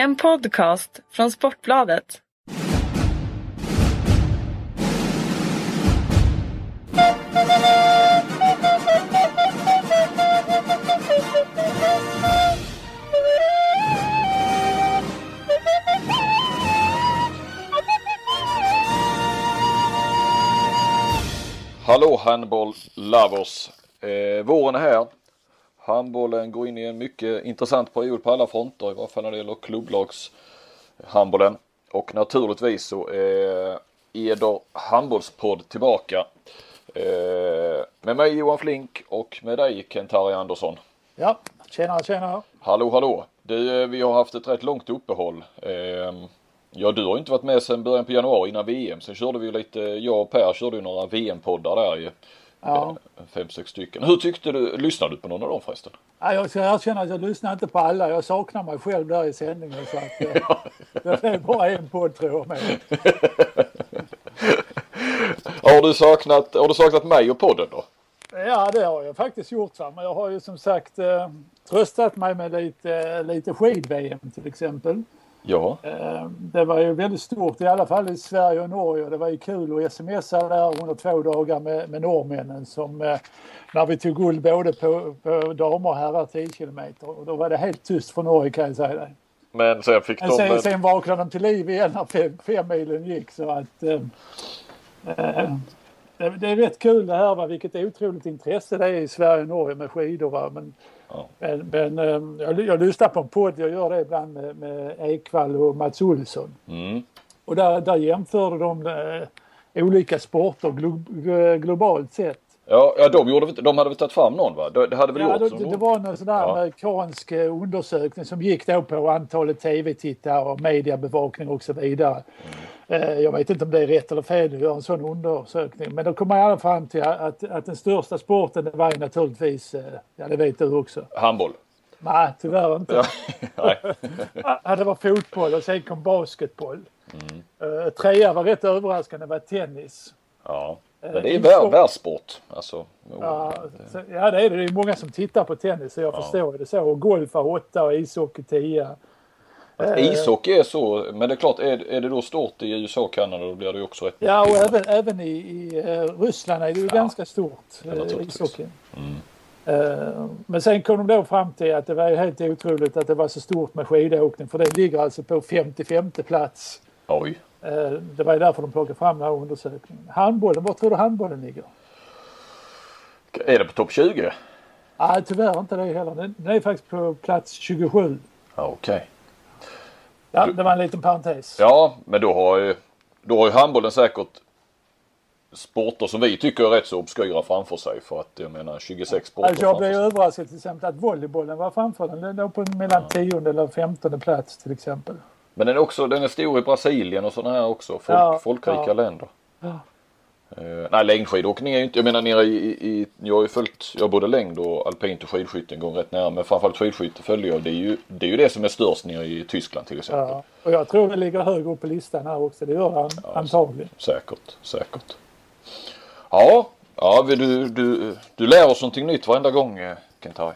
En podcast från Sportbladet. Hallå handboll lovers! Eh, våren är här. Handbollen går in i en mycket intressant period på alla fronter, i varje fall när det gäller klubblagshandbollen. Och naturligtvis så är Eder handbollspodd tillbaka. Eh, med mig Johan Flink och med dig Kent-Harry Andersson. Ja, tjena tjena. Hallå hallå! Du, eh, vi har haft ett rätt långt uppehåll. Eh, ja, du har inte varit med sedan början på januari innan VM. Sen körde vi lite, jag och Per körde ju några VM-poddar där ju. Ja. Fem, sex stycken. Hur tyckte du, lyssnade du på någon av dem förresten? Ja, jag ska erkänna att jag lyssnar inte på alla. Jag saknar mig själv där i sändningen. Så att, eh, det är bara en podd tror jag med. Har du saknat, har du saknat mig och podden då? Ja, det har jag faktiskt gjort. Va? Men jag har ju som sagt eh, tröstat mig med lite, lite skid-VM till exempel. Ja. Eh, det var ju väldigt stort, i alla fall i Sverige och Norge. Det var ju kul att smsa där under två dagar med, med norrmännen som eh, när vi tog guld både på, på damer och herrar 10 kilometer. Och då var det helt tyst från Norge kan jag säga dig. Men sen fick Men de... sen, sen vaknade de till liv igen när fem, fem milen gick så att eh, det, det är rätt kul det här va, vilket otroligt intresse det är i Sverige och Norge med skidor va. Men, Ja. men, men eh, jag, jag lyssnar på en podd, jag gör det ibland med, med Ekvall och Mats Olsson. Mm. Och där, där jämförde de eh, olika sporter glo, globalt sett. Ja, ja de, gjorde, de hade väl tagit fram någon va? Det hade väl Ja, gjort det, det, de- det var en sån där Ja. amerikansk eh, undersökning som gick då på antalet tv-tittare och mediebevakning och så vidare. Eh, Jag vet inte om det är rätt eller fel att göra en sån undersökning men då kom man alla fram till att, att den största sporten det var naturligtvis, eh, ja det vet du också. Handboll. Nej, tyvärr inte. Ja. Nej. Det var fotboll och sen kom basketboll. Eh, Trea var rätt överraskande, det var tennis. Ja. Eh, Men det är inte vär, världssport. Alltså. Ja, så- ja det är det. Det är många som tittar på tennis så jag förstår det så. Och golf har åtta och ishockey tia. Att Eh, ishockey är så, men det är klart är, är det då stort i USA och Kanada då blir det ju också rätt Ja och även, även i, i eh, Ryssland är det ju ganska stort. Ja, eh, ishockey. Eh, Men sen kom de då fram till att det var helt otroligt att det var så stort med skidåkning för det ligger alltså på 55 plats. Oj. Eh, Det var ju därför de plockade fram den här undersökningen. Handbollen, var tror du handbollen ligger? Är det på topp 20? Nej tyvärr inte det heller. Den är faktiskt på plats 27. Ja, Okej. Ja, det var en liten parentes. Ja, men då har ju, då har ju handbollen säkert sporter som vi tycker är rätt så obskyra framför sig för att jag menar 26 sporter Alltså jag blev sig. överraskad till exempel att volleybollen var framför den. Den låg på mellan tionde eller femtonde plats till exempel. Men den är också, den är stor i Brasilien och sådana här också. Folk, Ja, folkrika ja. länder. Ja. Uh, nej längdskidåkning är ju inte, jag menar nere i, i, jag har ju följt, jag både längd och alpint och skidskytte en gång rätt nära. Men framförallt skidskytte följde jag. Det är ju det, är ju det som är störst nere i Tyskland till exempel. Ja. Och jag tror det ligger högre upp på listan här också. Det gör han antagligen. Säkert, säkert. Ja, ja du, du, du lär oss någonting nytt varenda gång eh, Kent-Harry.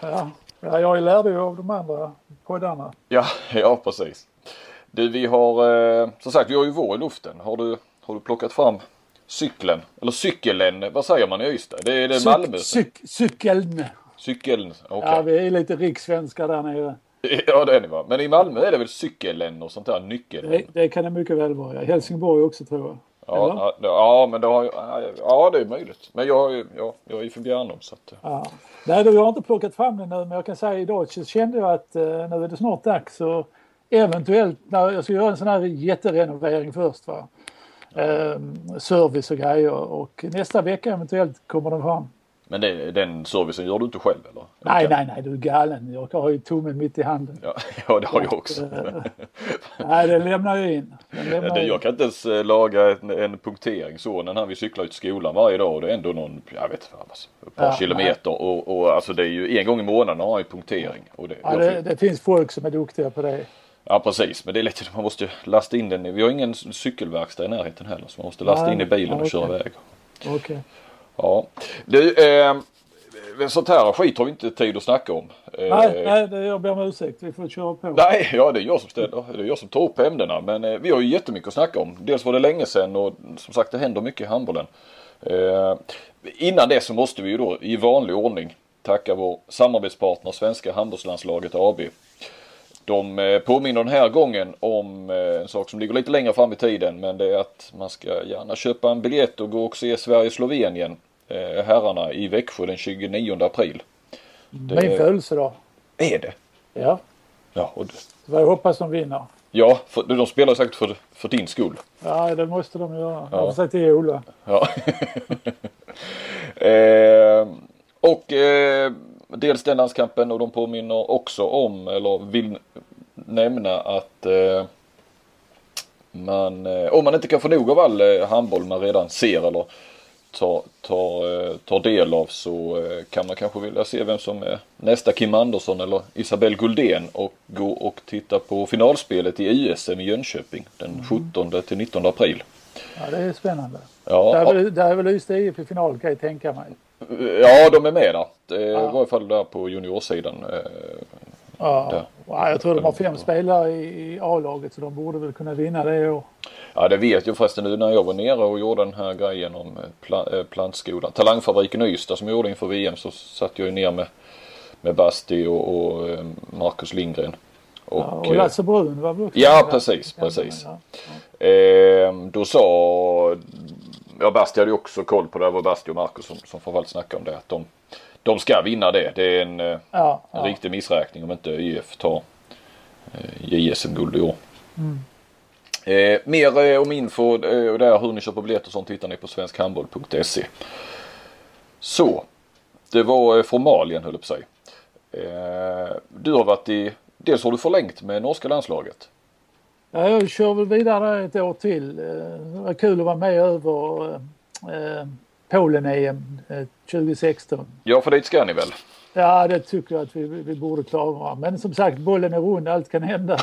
Ja. Ja, jag lärde ju av de andra poddarna. Ja, ja precis. Du, vi har eh, som sagt vi har ju vår i luften. Har du, har du plockat fram cykeln? Eller cykeln, vad säger man i Ystad? Det är det Malmö? Cyk, cykeln. Cykeln, okej. Ja, vi är lite rikssvenskar där nere. Ja det är ni va. Men i Malmö är det väl cykeln och sånt där, nyckeln? Det, det kan det mycket väl vara. I Helsingborg också tror jag. Ja, ja, ja men det har ja det är möjligt. Men jag, ja, jag är ju för Bjärnum så att. Ja. Nej, du, jag har inte plockat fram den nu men jag kan säga idag så kände jag att eh, nu är det snart dags och eventuellt, när jag ska göra en sån här jätterenovering först va. Ehm, service och grejer och nästa vecka eventuellt kommer den fram. Men det, den servicen gör du inte själv eller? Nej, nej, nej, du är galen. Jag har ju tummen mitt i handen. Ja, ja det har jag också. Nej, den lämnar jag in. Lämnar Ja, det, jag in. jag kan inte ens eh, laga en, en punktering. Sonen han vi cyklar ut till skolan varje dag och det är ändå någon, jag vet inte, alltså, ett par Ja, kilometer och, och alltså det är ju en gång i månaden har han ju punktering. Och det, Ja, det, det finns folk som är duktiga på det. ja precis men det är lätt man måste lasta in den. Vi har ingen cykelverkstad i närheten heller så man måste lasta Nej, in i bilen ja, och köra okej. iväg. Okej. Ja. Du, eh, sånt här skit har vi inte tid att snacka om. Nej, nej det, jag ber om ursäkt. Vi får köra på. Nej, ja det är jag som ställer. Det är jag som tar upp ämnena. Men eh, vi har ju jättemycket att snacka om. Dels var det länge sedan och som sagt det händer mycket i handbollen. Eh, innan det så måste vi ju då i vanlig ordning tacka vår samarbetspartner Svenska handbollslandslaget AB. De eh, påminner den här gången om eh, en sak som ligger lite längre fram i tiden men det är att man ska gärna köpa en biljett och gå och se Sverige-Slovenien eh, herrarna i Växjö den 29 april. Det... Min födelsedag. Är det? Ja. Ja, och det... jag hoppas de vinner. Ja, för, de spelar säkert för, för din skull. Ja, det måste de göra. Jag har sagt till Ola. Ja. eh, och eh, dels den landskampen och de påminner också om, eller vill nämna att eh, man, eh, om man inte kan få nog av all eh, handboll man redan ser eller tar, tar, eh, tar del av så kan man kanske vilja se vem som är nästa Kim Andersson eller Isabelle Guldén och gå och titta på finalspelet i USM i Jönköping den 17 mm. till 19 april. Ja det är spännande. Ja, där, är väl, där är väl Ystad IF i final kan jag tänka mig. Ja de är med där. I ja. varje fall där på juniorsidan. Eh, ja. ja, jag tror de har fem spelare i A-laget så de borde väl kunna vinna det i år. Ja det vet jag förresten nu när jag var nere och gjorde den här grejen om eh, plantskolan. Talangfabriken Ystad som jag gjorde inför VM så satt jag ju ner med, med Basti och, och eh, Marcus Lindgren. Och, ja, och Lasse Brun var också Ja precis, precis. Ja. Eh, då sa, ja Basti hade ju också koll på det, det var Basti och Marcus som, som framförallt snackade om det. Att de, de ska vinna det. Det är en, ja, en riktig missräkning om inte ÖIF tar eh, JSM-guld i år. Mm. Eh, mer eh, om info eh, och där hur ni köper biljetter och sånt hittar ni på svenskhandboll.se. Så, det var eh, formalien höll jag på sig. Eh, du har varit i, dels har du förlängt med norska landslaget. Ja, jag kör väl vidare ett år till. Eh, det var kul att vara med över eh, Polen-EM 2016. Ja, för dit ska ni väl? Ja, det tycker jag att vi, vi borde klara. Men som sagt, bollen är rund, allt kan hända.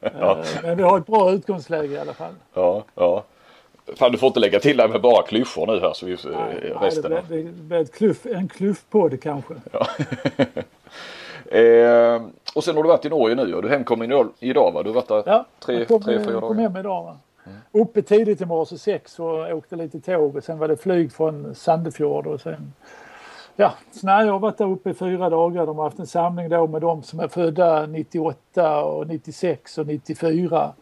ja. Eh, men vi har ett bra utgångsläge i alla fall. Ja, ja. Fan, du får inte lägga till det med bara klyschor nu här så vi nej, resten. Nej, det blir ett kluff, en kluffpodd kanske. Ja. eh, och sen har du varit i Norge nu och du hemkom idag va? Du har varit där ja, tre, kom, tre, fyra dagar? kom hem idag va. Mm. Uppe tidigt i morse sex och åkte lite tåg och sen var det flyg från Sandefjord och sen ja, nej, jag har varit där uppe i fyra dagar. De har haft en samling då med de som är födda 98 och 96 och 94.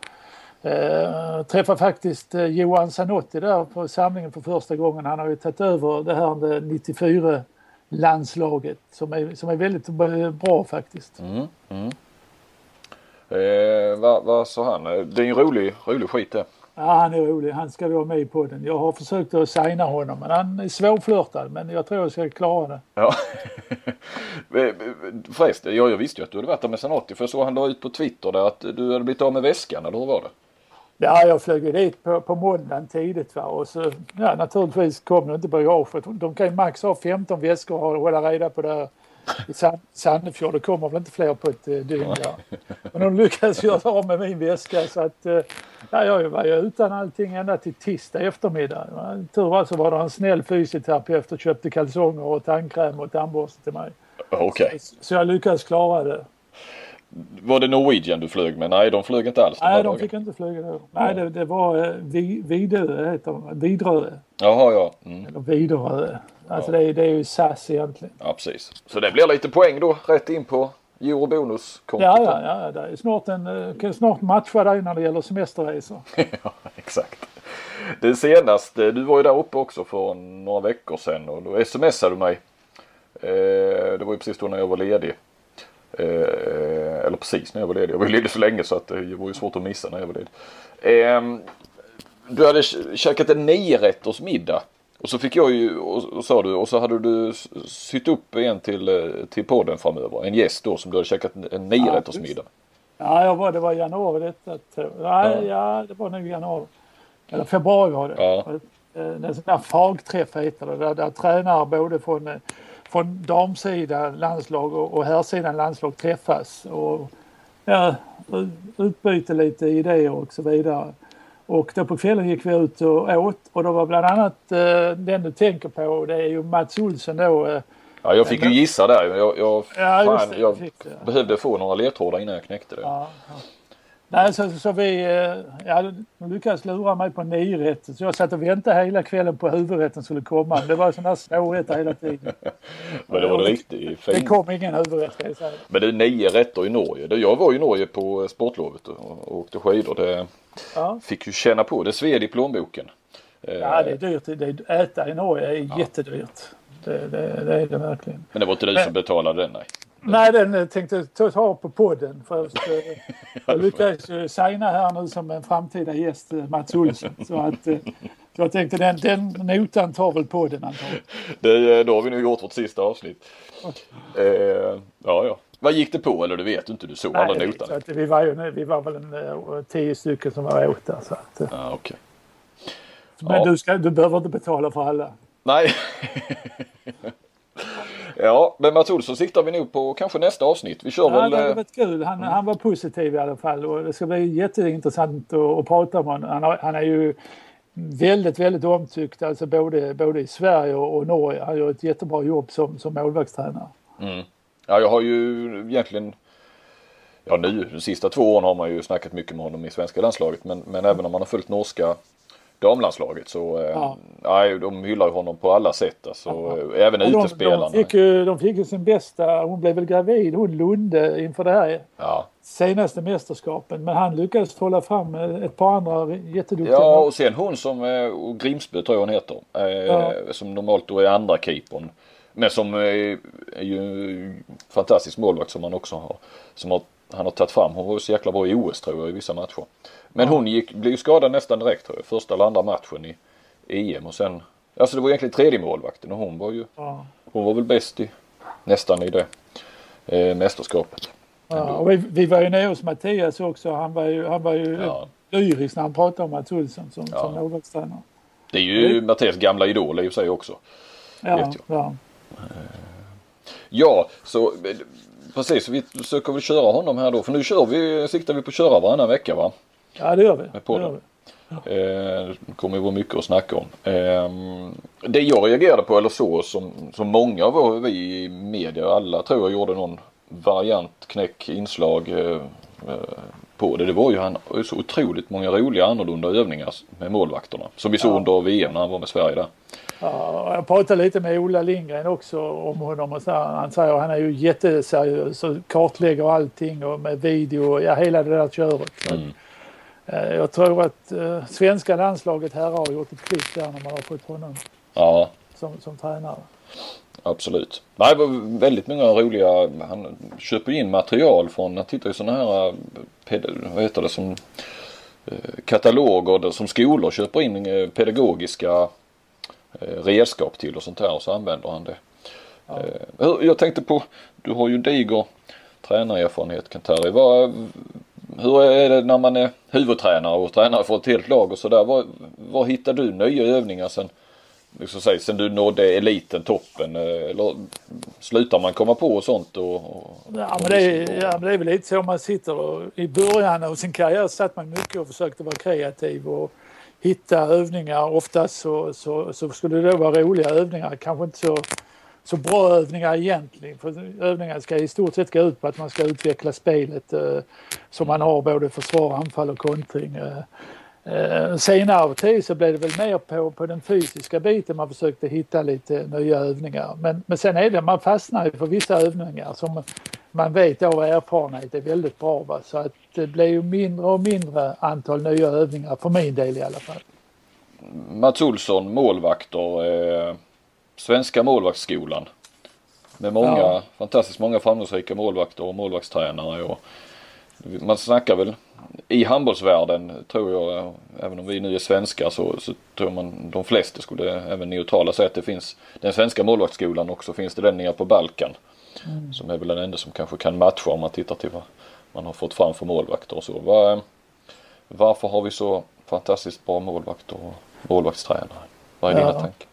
Eh, träffade faktiskt eh, Johan Zanotti där på samlingen för första gången. Han har ju tagit över det här 94 landslaget som är, som är väldigt bra faktiskt. Mm, mm. Eh, vad, vad sa han? Det är en rolig, rolig skit det. Ja, han är rolig. Han ska vara med i podden. Jag har försökt att signa honom men han är svårflörtad. Men jag tror jag ska klara det. Ja. Förresten, jag, jag visste ju att du hade varit där med Zanotti för jag såg han la ut på Twitter där att du hade blivit av med väskan eller hur var det? Ja, jag flög ju dit på, på måndagen tidigt va? och så ja, naturligtvis kom det inte bagaget. De kan ju max ha 15 väskor och hålla reda på det i Sandefjord. Det kommer väl inte fler på ett eh, dygn där. Men de lyckades göra av med min väska så att eh, ja, jag var ju utan allting ända till tisdag eftermiddag. Tur var så var det en snäll fysioterapeut och köpte kalsonger och tandkräm och tandborste till mig. Okay. Så, så jag lyckades klara det. Var det Norwegian du flög med? Nej, de flög inte alls. Nej, de dagen. fick inte flyga då. Nej, det, det var eh, Vidö, heter de. Vidrö. Jaha, ja. Mm. Eller Vidrö. Alltså ja. det, är, det är ju SAS egentligen. Ja, precis. Så det blir lite poäng då rätt in på eurobonuskontot. Ja, ja, ja. Det är snart, en, eh, kan snart matcha dig när det gäller semesterresor. ja, exakt. Det senaste, du var ju där uppe också för några veckor sedan och då smsade du mig. Eh, det var ju precis då när jag var ledig. Eh, eller precis när jag var ledig. Jag var ju ledig så länge så att det var ju svårt att missa när jag var ledig. Eh, du hade käkat en niorätters middag. Och så fick jag ju, och, sa du, och så hade du sytt upp en till, eh, till podden framöver. En gäst då som du hade käkat en niorättersmiddag. Ja, jag var, det var januari detta. Nej, ja. ja, det var nog januari. Eller februari var det. Ja. Eh, en sån där fagträff heter det. Där, där tränare både från, eh, från damsidan landslag och, och herrsidan landslag träffas. Och ja, utbyter lite idéer och så vidare. Och då på kvällen gick vi ut och åt och då var bland annat eh, den du tänker på det är ju Mats Olsson då. Eh, Ja, jag fick ju gissa där. Jag, jag, Ja, fan, jag behövde få några ledtrådar innan jag knäckte det. ja, ja. Nej, så, så vi eh, ja, de lyckades lura mig på niorätten så jag satt och väntade hela kvällen på huvudrätten skulle komma. Det var sådana här smårätter hela tiden. Men det var det riktigt Det fint. kom ingen huvudrätt. Men det är nio rätter i Norge. Det- Jag var i Norge på sportlovet och, åkte skidor. Det Ja. fick ju känna på. Det sved i plånboken. Eh, Ja, det är dyrt. Det är, äta i Norge är jättedyrt. Det, det, det är det verkligen. Men det var inte du som betalade den nej. Nej, den eh, tänkte jag ta- på podden först. eh, Jag lyckades ju signa här nu som en framtida gäst, eh, Mats Olsson. Så att så jag tänkte den, den notan tar väl podden antagligen. Det, då har vi nu gjort vårt sista avsnitt. Eh, ja, ja. Vad gick det på eller du vet inte? Du såg alla Nej, så notan? att vi, var ju, vi var väl en, tio stycken som var åt där. Så att, Ja, okej. men Ja. du, ska, du behöver inte betala för alla. Nej. ja, men Mats Olsson siktar vi nog på kanske nästa avsnitt. Vi kör Ja, väl... det hade eh, varit kul. Han, han var positiv i alla fall och det ska bli jätteintressant att, att prata om honom. Han, har- han är ju väldigt, väldigt omtyckt alltså både, både i Sverige och, och Norge. Han gör ett jättebra jobb som, som målvaktstränare. Mm. Ja, jag har ju egentligen Ja nu, de sista två åren har man ju snackat mycket med honom i svenska landslaget men, men även om man har följt norska damlandslaget så eh, Ja. ja. de hyllar ju honom på alla sätt alltså. eh, Även de, utespelarna. de, fick ju, de fick ju sin bästa, hon blev väl gravid, hon Lunde inför det här Ja. senaste mästerskapen. Men han lyckades hålla fram ett par andra jätteduktiga ja och sen hon som, eh, Grimsby tror jag hon heter. Eh, Ja. Som normalt då är andra keepern. Men som eh, är ju fantastisk målvakt som han också har. Som har, han har tagit fram. Hon var ju så jäkla bra i OS tror jag i vissa matcher. Men hon gick, blev ju skadad nästan direkt tror jag. Första eller andra matchen i EM och sen. Alltså det var egentligen tredje målvakten och hon var ju. Ja. Hon var väl bäst i nästan i det eh, mästerskapet. Ja, vi, vi var ju nere hos Mattias också. Han var ju, han var ju Ja. lyrisk när han pratade om Mats Olsson som, Ja. som målvaktstränare. Det är ju Mattias gamla idol i och för sig också. Ja, ja. Ja, så eh, precis. Vi försöker väl köra honom här då. För nu kör vi, siktar vi på att köra varannan vecka va? Ja, det gör vi. Med Det podden. gör vi. Eh, det kommer ju vara mycket att snacka om. Eh, det jag reagerade på eller så som, som många av vi i media, alla tror jag gjorde någon variant, knäck, inslag eh, eh, på det. Det var ju han så otroligt många roliga annorlunda övningar med målvakterna. Som vi såg Ja. under VM när han var med Sverige där. Ja, och jag pratade lite med Ola Lindgren också om honom och så här, han säger att han är ju jätteseriös och kartlägger allting och med video, ja hela det där köret. Mm. Eh, Jag tror att eh, svenska landslaget här har gjort ett klipp där när man har fått honom Ja, som, som tränare. Absolut. Nej, det var väldigt många roliga. Han köper in material från, han tittar ju sådana här, vad heter det, som eh, kataloger där- som skolor köper in eh, pedagogiska redskap till och sånt här och så använder han det. Ja. Jag tänkte på, du har ju diger tränarerfarenhet Kantari. Vad, hur är det när man är huvudtränare och tränare för ett helt lag och sådär? Var, var hittar du nya övningar sen, liksom säg, sen du nådde eliten, toppen? eh, Eller slutar man komma på sånt? Och, och, Ja men, det är, ja men det är väl lite så man sitter och i början av sin karriär satt man mycket och försökte vara kreativ och hitta övningar. Oftast så, så, så skulle det då vara roliga övningar, kanske inte så, så bra övningar egentligen. För övningar ska i stort sett gå ut på att man ska utveckla spelet eh, som man har både försvar, anfall och kontring. Eh, Eh, senare tid så blev det väl mer på, på den fysiska biten man försökte hitta lite nya övningar. Men, men sen är det, man fastnar ju för vissa övningar som man vet av erfarenhet är väldigt bra. Va? Så att det blir ju mindre och mindre antal nya övningar för min del i alla fall. Mats Olsson, målvakter, eh, Svenska målvaktsskolan. Med många, Ja. fantastiskt många framgångsrika målvakter och målvaktstränare. Och man snackar väl i handbollsvärlden tror jag, eh, även om vi nu är svenskar så, så tror man de flesta skulle, även neutrala, säga att det finns den svenska målvaktsskolan också. Finns det den nere på Balkan. Som är väl den enda som kanske kan matcha om man tittar till vad man har fått fram för målvakter och så. Var, varför har vi så fantastiskt bra målvakter och målvaktstränare? Vad är Ja. dina tankar?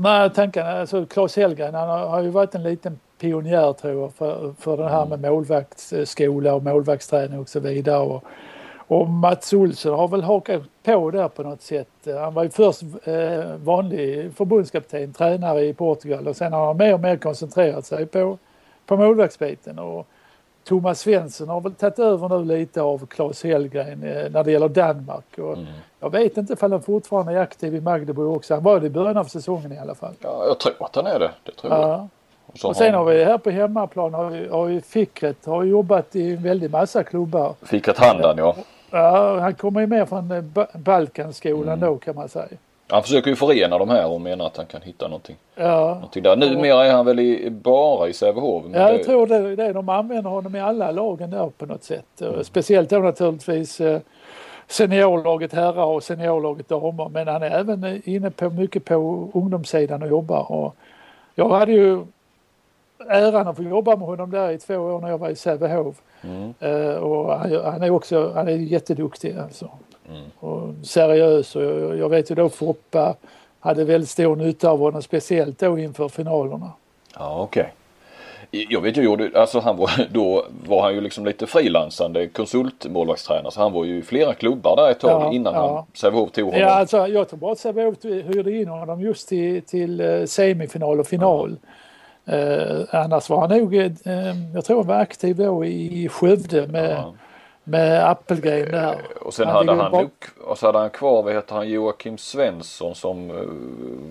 Men tankarna, alltså Claes Hellgren han har, ju varit en liten pionjär tror jag för, för det här med målvaktsskola och målvaktsträning och så vidare. Och, Och Mats Olsson har väl hakat på där på något sätt. Han var ju först eh, vanlig förbundskapten, tränare i Portugal och sen har han mer och mer koncentrerat sig på, på målvaktsbiten. Och Thomas Svensson har väl tagit över nu lite av Claes Hellgren eh, när det gäller Danmark. Och mm. Jag vet inte ifall han fortfarande är aktiv i Magdeburg också. Han var det i början av säsongen i alla fall. Ja, jag tror att han är det. det tror ja. jag. Och, och sen har vi här på hemmaplan har vi, har vi Fickret har jobbat i en väldig massa klubbar. Fickret Handan ja. Ja, han kommer ju mer från eh, Balkanskolan mm. då kan man säga. Han försöker ju förena de här och menar att han kan hitta någonting. Ja. Någonting där. Numera är han väl i, bara i Sävehof? Ja, jag det... tror det, det. De använder honom i alla lagen där på något sätt. Mm. Speciellt då naturligtvis eh, seniorlaget herrar och seniorlaget damer. Men han är även inne på mycket på ungdomssidan och jobbar. Och jag hade ju äran att få jobba med honom där i två år när jag var i Sävehof. Mm. Uh, och han, han, är också han är jätteduktig alltså. Mm. Och seriös och jag, jag vet ju då Foppa hade väldigt stor nytta av honom speciellt då inför finalerna. Ja okej. Okay. Jag vet ju, alltså han var, då var han ju liksom lite frilansande konsultmålvaktstränare så han var ju i flera klubbar där ett tag ja, innan ja. han Sävehof tog honom. Ja alltså jag tror bara att Sävehof hyrde in honom just till, till eh, semifinal och final. Ja. Eh, annars var han nog, eh, jag tror han var aktiv då i Skövde med med Appelgren där. Eh, och sen han hade han nog, och så hade han kvar, vad heter han, Joakim Svensson som eh,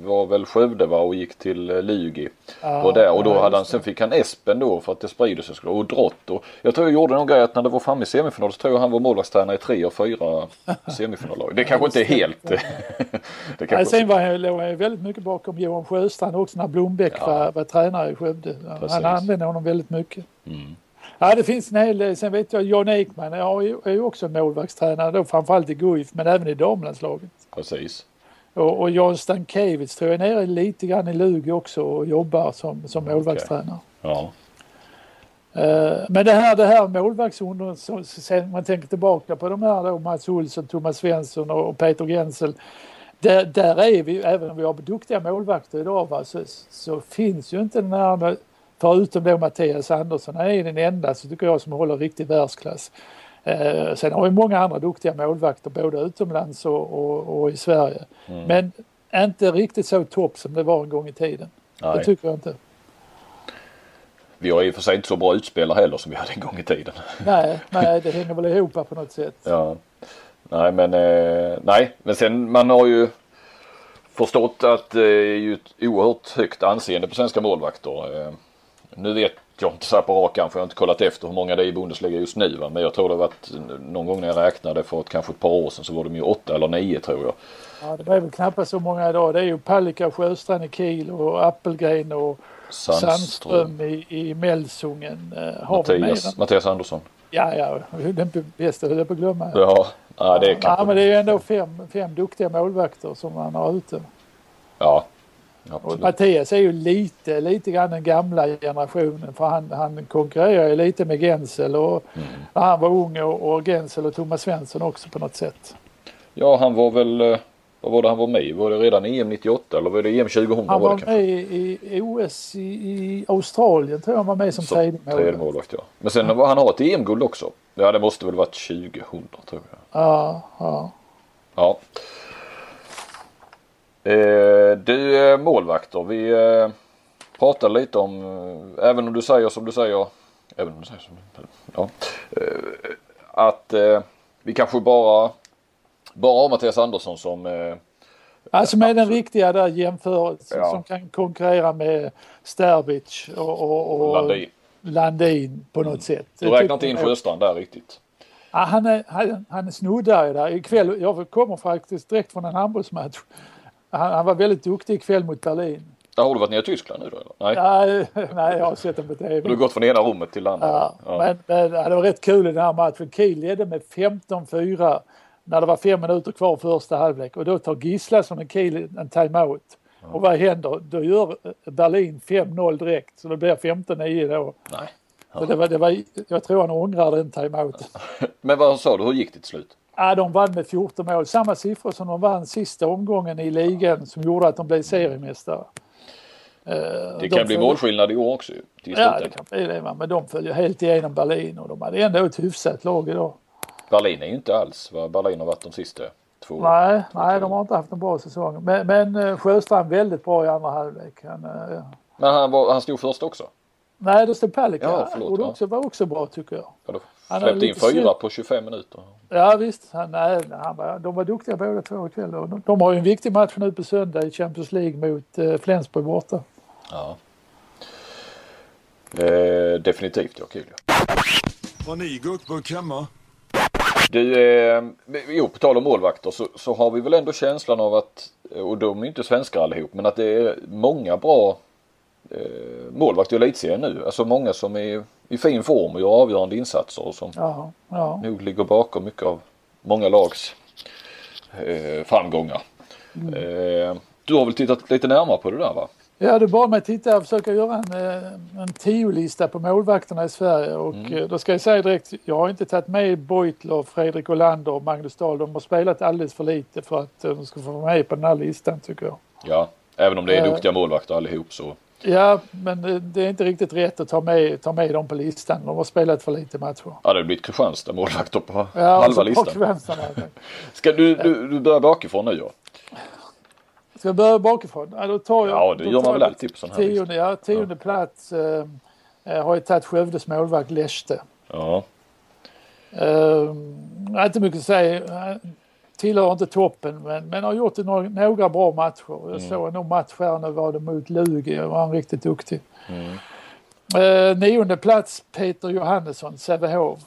var väl Skövde va och gick till eh, Lugi. Ja, och, där, och då ja, hade han, sen fick han Espen då för att det sprider sig och Drott. Och jag tror jag gjorde någon grej att när det var framme i semifinal så tror jag han var målvaktstränare i tre och fyra semifinallag. Det kanske inte är helt. det kanske... sen var han, låg väldigt mycket bakom Johan Sjöstrand också när Blombeck ja. var, var tränare i Skövde. Precis. Han använde honom väldigt mycket. Mm. Ja det finns en hel del. Sen vet jag Jan Ekman är ju också målvaktstränare då framförallt i Guif men även i damlandslaget. Precis. Och, och Jan Stankiewicz tror jag är nere lite grann i Lugi också och jobbar som, som målvaktstränare. Okay. Ja. Uh, men det här, det här målvaktsundern, sen man tänker tillbaka på de här då, Mats Olsson, Thomas Svensson och Peter Gensel. Där, där är vi, även om vi har duktiga målvakter idag, va, så, så finns ju inte den här Förutom då Mattias Andersson, är den enda så tycker jag som håller riktig världsklass. Eh, sen har vi många andra duktiga målvakter både utomlands och, och, och i Sverige. Mm. Men inte riktigt så topp som det var en gång i tiden. Nej. Det tycker jag inte. Vi har i och för sig inte så bra utspelare heller som vi hade en gång i tiden. Nej, nej det hänger väl ihop på något sätt. Ja. Nej men eh, nej men sen man har ju förstått att det är ju ett oerhört högt anseende på svenska målvakter. Nu vet jag inte så här på rak arm för jag har inte kollat efter hur många det är i Bundesliga just nu. Va? Men jag tror det var att någon gång när jag räknade för ett, kanske ett par år sedan så var de ju åtta eller nio tror jag. Ja det är väl knappast så många idag. Det är ju Palicka, Sjöstrand i Kiel och Appelgren och Sandström, Sandström i, i Melsungen. Eh, Mattias, Mattias Andersson. Ja, ja, den bästa höll jag på att glömma. Ja, ja det är ja, men det är ju ändå fem, fem duktiga målvakter som man har ute. Ja, och Mattias är ju lite, lite grann den gamla generationen för han, han konkurrerar ju lite med Gensel och mm. när han var ung och, och Gensel och Thomas Svensson också på något sätt. Ja han var väl, eh, vad var det han var med i? Var det redan EM 98 eller var det EM 2000? Han var, var med i, i OS i, i, Australien tror jag han var med som, tredje målvakt. målvakt ja. Men sen ja. han har ett EM-guld också. Ja det måste väl varit 2000 tror jag. Ja, ja. Ja. Eh, du målvakter, vi eh, pratade lite om, eh, även om du säger som du säger, även om du säger som, ja, att vi kanske bara, bara har Mattias Andersson som Alltså med den riktiga där jämförelsen ja. som kan konkurrera med Sterbic och, och, och Landin. Landin på något mm. sätt. Du räknar inte in Sjöstrand där riktigt? Ja, han, är, han, han snuddar ju där. Ikväll, jag kommer faktiskt direkt från en handbollsmatch han, han var väldigt duktig ikväll mot Berlin. Där har du varit nere i Tyskland nu då? Eller? Nej. nej, nej jag har sett dem på TV. Du har gått från ena rummet till andra? Ja, ja. Men, men det var rätt kul i den här matchen. Kiel ledde med 15-4 när det var fem minuter kvar första halvlek och då tar Gislason och Kiel en timeout. Ja. Och vad händer? Då gör Berlin 5-0 direkt så det blir 15-9 då. Nej. Ja. Så det var, det var, jag tror han ångrar den timeouten. Men vad sa du, hur gick det till slut? Ja, de vann med 14 mål. Samma siffror som de vann sista omgången i ligan som gjorde att de blev seriemästare. Eh, det de kan bli målskillnad i år också Ja, det kan bli det. Men de följer helt igenom Berlin och de hade ändå ett hyfsat lag idag. Berlin är ju inte alls vad Berlin har varit de sista två. Nej, nej de har inte haft en bra säsong. Men, men eh, Sjöstrand väldigt bra i andra halvlek. Han, eh, Men han, var, han stod först också. nej, det stod Palicka. Ja, förlåt, och det ja. också, var också bra tycker jag. Ja, då Han släppte in lite fyra på 25 minuter. Ja visst, han, nej, han var, de var duktiga båda två ikväll. Och de, de har ju en viktig match nu på söndag i Champions League mot eh, Flensburg borta. Ja. Eh, definitivt ja, kul. Har ni gurkburk hemma? Du, eh, jo på tal om målvakter så, så har vi väl ändå känslan av att, och de är inte svenskar allihop, men att det är många bra eh, målvakter i elitserien nu. Alltså många som är i fin form och gör avgörande insatser och som Ja, ja. nog ligger bakom mycket av många lags eh, framgångar. Eh, du har väl tittat lite närmare på det där va? Ja, det bad mig titta och försöka göra en, eh, en tiolista på målvakterna i Sverige och eh, då ska jag säga direkt, jag har inte tagit med Beutler, Fredrik Olander och Magnus Dahl. De har spelat alldeles för lite för att eh, de ska få vara med på den här listan tycker jag. Ja, även om det är duktiga målvakter allihop så. Ja, men det, är inte riktigt rätt att ta med, ta med dem på listan. De har spelat för lite matcher. Ja, det har blivit Kristianstad målvakter på Ja, halva listan. Ska du, du, du börjar bakifrån nu ja? Ska jag börja bakifrån? Ja, då tar jag, Ja, det gör man väl alltid på sån här tionde, ja, tionde plats eh, eh, har jag tagit Skövdes målvakt Lechte. Ja. Eh, inte mycket att säga. Tillhör inte toppen men, men har gjort några, några bra matcher. Jag Mm. såg nog match här nu var det mot Lugi. Var han riktigt duktig. Mm. Eh, nionde plats Peter Johannesson, Sävehof.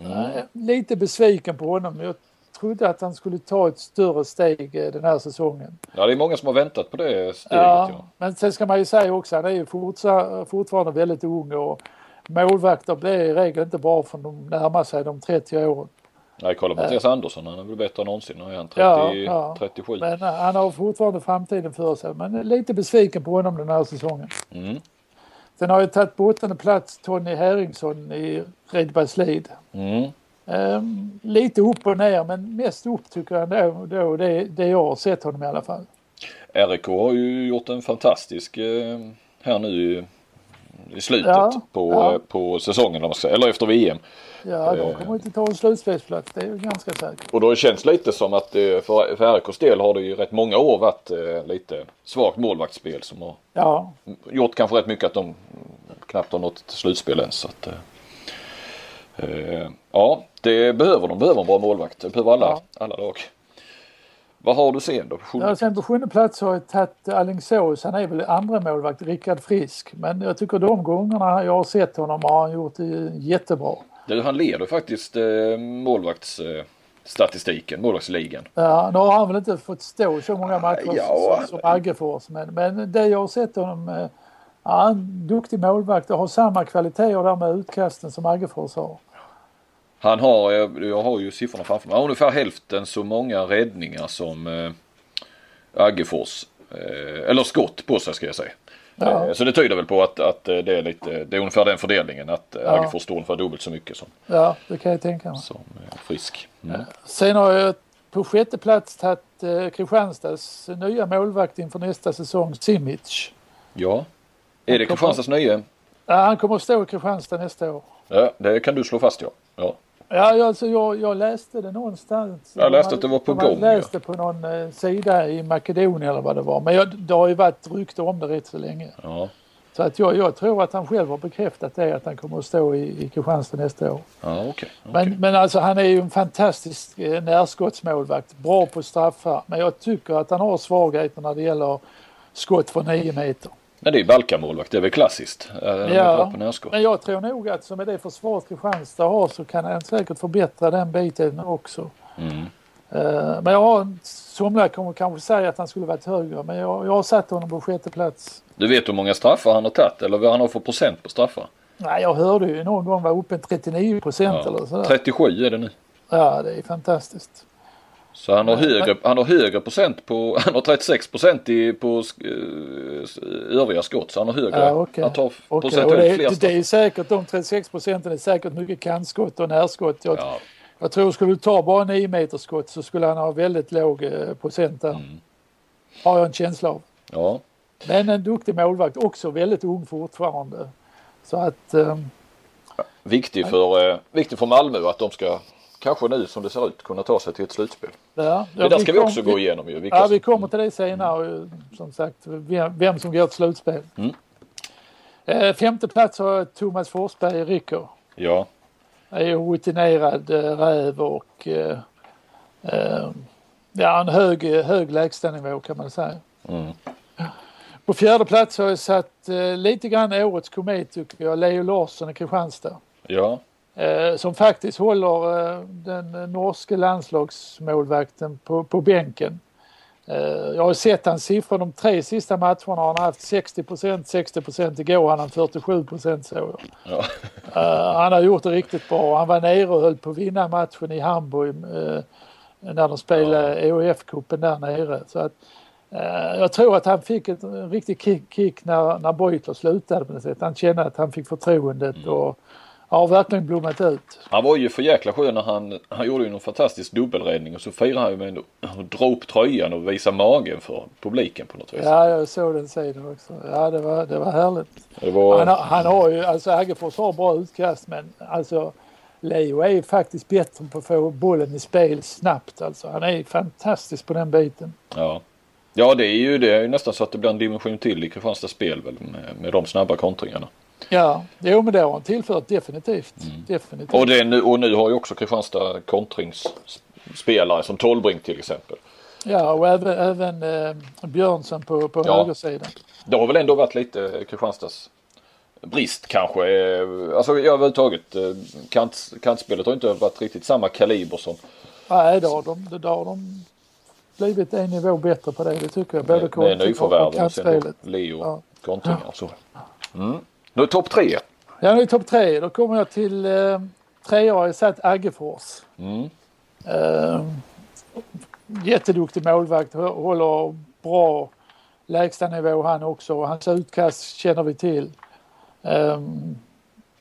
Mm. Eh, lite besviken på honom. Jag trodde att han skulle ta ett större steg eh, den här säsongen. ja, det är många som har väntat på det steget. Ja, Ja. men sen ska man ju säga också, han är ju fortfarande väldigt ung och målvakter blir i regel inte bra förrän de närmar sig de 30 åren. Nej, kolla på Mattias Andersson. Han är väl bättre än någonsin. Nu är han 30, Ja, ja. 37. Men eh, han har fortfarande framtiden för sig. Men lite besviken på honom den här säsongen. Mm. Sen har jag tagit på åttonde plats Tony Herringsson i Redbergslid. Mm. Ehm, lite upp och ner men mest upp tycker jag ändå. Då, det, det jag har sett honom i alla fall. RIK har ju gjort en fantastisk eh, här nu i, slutet Ja, på, ja. på säsongen. Eller efter VM. Ja, de Eh. kommer inte ta en slutspelsplats. Det är ju ganska säkert. Och då känns det lite som att eh, för, för RIKs del har det ju rätt många år varit eh, lite svagt målvaktsspel som har Ja, gjort kanske rätt mycket att de knappt har nått slutspel ens. Så att, ja, det behöver de. behöver en bra målvakt. Det behöver alla, Ja. alla lag. Vad har du sen då? på sjunde? Ja, sen på sjunde plats har jag tagit Alingsås. Han är väl andra målvakt, Rickard Frisk. Men jag tycker de gångerna jag har sett honom har han gjort det jättebra. Du, han leder faktiskt eh, målvaktsstatistiken, eh, statistiken, målvaktsligan. Ja, nu har han väl inte fått stå så många matcher Ja. som, som Aggefors. Men, men det jag har sett honom, eh, ja, han är en duktig målvakt och har samma kvaliteter där med utkasten som Aggefors har. Han har, jag, jag har ju siffrorna framför mig, ungefär hälften så många räddningar som eh, Aggefors. Eh, eller skott på sig ska jag säga. Ja. Eh, så det tyder väl på att, att eh, det är lite, det är ungefär den fördelningen att ja. Ja. Aggefors står ungefär dubbelt så mycket som, Ja, det kan jag tänka mig. som eh, Frisk. Mm. Sen har jag på sjätte plats tagit eh, Kristianstads nya målvakt inför nästa säsong, Simic. Ja. Är det Kristianstads nya? Ja, han kommer att stå i Kristianstad nästa år. Ja, det kan du slå fast ja. ja. Ja, jag- alltså jag, jag läste det någonstans. Jag läste att det var på hade gång, läst det på någon eh, sida i Makedonien eller vad det var. Men jag, det har ju varit rykte om det rätt så länge. Ja, Så att jag, jag tror att han själv har bekräftat det, att han kommer att stå i, i Kristianstad nästa år. ja okej. Men, men alltså han är ju en fantastisk eh, närskottsmålvakt. Bra på straffar. Men jag tycker att han har svagheter när det gäller skott från 9 meter. Men det är Balkamålvakt, det är väl klassiskt? Eh, närskott. men jag tror nog att som med det försvaret Kristianstad har så kan han säkert förbättra den biten också. Mm. Eh, Men jag har, somliga kommer kanske säga att han skulle varit högre men jag, jag har satt honom på sjätte plats. Du vet hur många straffar han har tagit eller vad han har för procent på straffar? Nej, jag hörde ju någon gång var uppe i 39 procent eller sådär. 37 är det nu. Ja, det är fantastiskt. Så han har, högre, han har högre procent på, han har 36 procent i, på uh, övriga skott. Så han har högre, Ja, okej. han tar och procentuellt fler det är säkert, de 36 procenten är säkert mycket kantskott och närskott. Jag, Ja, jag tror skulle du ta bara 9 meters skott så skulle han ha väldigt låg eh, procent där. Mm. Har jag en känsla av. ja. Men en duktig målvakt, också väldigt ung fortfarande. Så att, eh, Viktig, för, eh, viktig för Malmö att de ska kanske nu som det ser ut kunna ta sig till ett slutspel. Ja, det där ska vi kom- också gå igenom ju. Ja, som- vi kommer till det senare. Som sagt, vem, vem som går till slutspel. Mm. Eh, femte plats har Thomas Forsberg, Ricker. Ja, är rutinerad eh, räv och eh, eh, ja, en hög, hög lägstanivå kan man säga. Mm. På fjärde plats har jag satt eh, lite grann årets komet tycker jag, Leo Larsson i Kristianstad. ja, som faktiskt håller eh, den norske landslagsmålvakten på, på bänken. Eh, jag har sett hans siffror de tre sista matcherna har han haft 60% 60 igår han hade 47 så jag. ja. Eh, han har gjort det riktigt bra. Han var nere och höll på att vinna matchen i Hamburg eh, när de spelade EHF-cupen där nere. Så att, eh, jag tror att han fick ett en riktig kick, kick när, när Beutler slutade på något sätt. Han kände att han fick förtroendet Mm. och har verkligen blommat ut. Han var ju för jäkla skön när han, han gjorde ju någon fantastisk dubbelräddning och så firade han ju med att dra upp tröjan och visa magen för publiken på något vis. Ja, jag såg den sidan också. Ja, det var, det var härligt. Det var, Han har, han har ju, alltså Äggefors har bra utkast men alltså Leo är ju faktiskt bättre på att få bollen i spel snabbt alltså. Han är fantastisk på den biten. ja. ja, det är ju det är ju nästan så att det blir en dimension till i Kristianstads spel väl med, med de snabba kontringarna. Ja, jo men det har han tillfört definitivt. definitivt. Och, det, nu, och nu har ju också Kristianstad kontringsspelare som Tolbring till exempel. Ja, och även, även eh, Björnsson på, på Ja. högersidan. Det har väl ändå varit lite Kristianstads brist kanske. Eh, Alltså ja, överhuvudtaget eh, kant, kantspelet har inte varit riktigt samma kaliber som Nej, då har de, då har de blivit en nivå bättre på det, det tycker jag. Både med, med och, och nyförvärven och då Leo Ja. kontringar och så. Mm. Nu är topp tre. Ja, nu är topp tre. Då kommer jag till eh, trea har jag satt Aggefors. Mm. Eh, jätteduktig målvakt, hå- håller bra lägstanivå han också. Hans utkast känner vi till. Eh,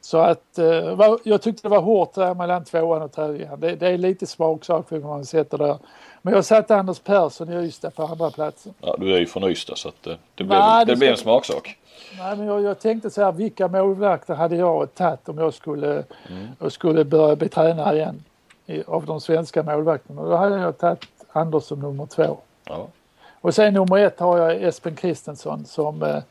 så att eh, jag tyckte det var hårt där mellan tvåan och trean. Det, det är lite smaksak för man sätter där. Men jag satte Anders Persson i Ystad på andra platsen. Ja, du är ju från Ystad så att eh, det blir, Nej, det blir en smaksak. Nej, men jag, jag tänkte så här, vilka målvakter hade jag tagit om jag skulle, jag skulle börja bli tränare igen i, av de svenska målvakterna? Då hade jag tagit Anders som nummer två. Ja. Och sen nummer ett har jag Espen Kristensson som eh,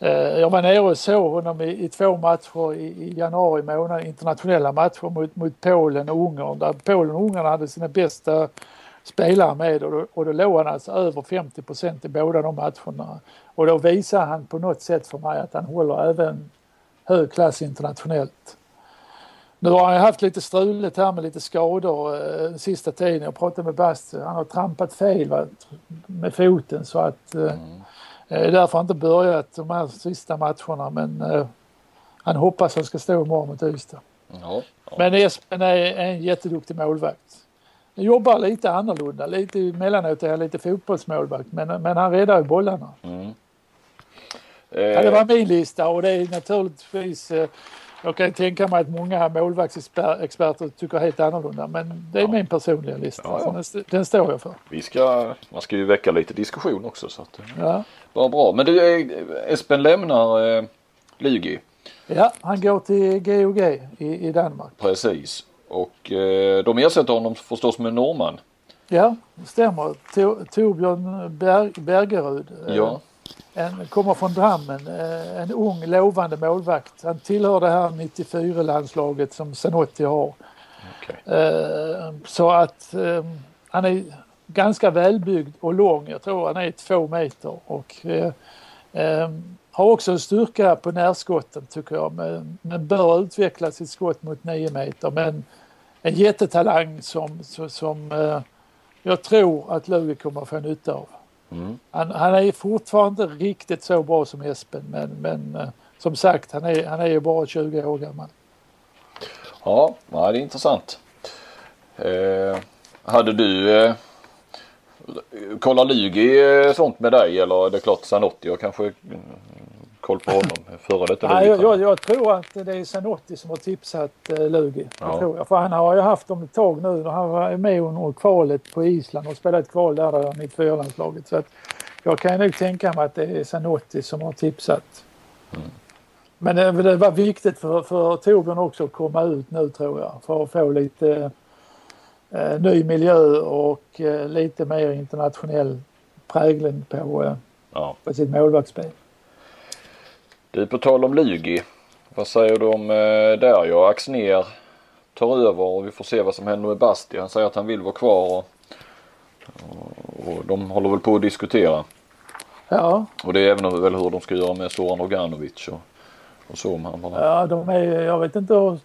Eh, jag var nere och såg honom i, i två matcher i, i januari månad, internationella matcher mot, mot Polen och Ungern. Där Polen och Ungern hade sina bästa spelare med och då, och då låg han alltså över 50 procent i båda de matcherna. Och då visar han på något sätt för mig att han håller även hög klass internationellt. Nu har han ju haft lite struligt här med lite skador eh, den sista tiden. Jag pratade med Bast, han har trampat fel va, med foten så att eh, mm därför han inte börjat de här sista matcherna men eh, han hoppas han ska stå imorgon mot Ystad. Ja. Ja. Men Espen är en jätteduktig målvakt. Han jobbar lite annorlunda, lite emellanåt är han lite fotbollsmålvakt men, men han räddar ju bollarna. Mm. Ja, det Eh, var min lista och det är naturligtvis eh, jag kan tänka mig att många målvaktsexperter tycker helt annorlunda men det är min personliga lista. Ja, ja. Den, den står jag för. vi ska, man ska ju väcka lite diskussion också så att eh, Ja. Bra bra. Men du eh, Espen lämnar eh, Lugi ja, han går till GOG i, i Danmark. precis. Och eh, de ersätter honom förstås med norrman. Ja, det stämmer. Tor- Torbjörn Berg, Bergerud. eh, Ja. En, kommer från Drammen. eh, En ung lovande målvakt. Han tillhör det här 94-landslaget som Zanotti har. Eh, Så att han är ganska välbyggd och lång. Jag tror han är två meter och eh, eh, har också en styrka på närskotten tycker jag. Men, men bör utveckla sitt skott mot nio meter. Men en jättetalang som, som, som eh, jag tror att Lugi kommer att få nytta av. Mm. Han, han är fortfarande inte riktigt så bra som Espen men, men eh, som sagt han är, han är ju bara 20 år gammal. Ja, ja, det är intressant. Eh, hade du eh, kollar Lugi eh, sånt med dig eller är det klart Zanotti? Jag kanske mm, koll på honom före detta. Nej, jag, jag, jag tror att det är Zanotti som har tipsat eh, Lugi. Ja. tror jag. För han har ju haft dem ett tag nu. Han var med under kvalet på Island och spelat ett kval där, där 94-landslaget. Så att jag kan nog tänka mig att det är Zanotti som har tipsat. Men det, det var viktigt för, för Torbjörn också att komma ut nu tror jag. För att få lite eh, ny miljö och eh, lite mer internationell prägling på, eh, Ja. på sitt målvaktsspel. Du, på tal om Lugi. Vad säger du om eh, där ja? Axner tar över och vi får se vad som händer med Basti. Han säger att han vill vara kvar och, och, och de håller väl på att diskutera. Ja, Och det är även väl hur de ska göra med Soran Oganovic och, och så. Han bara, ja de är, jag vet inte hur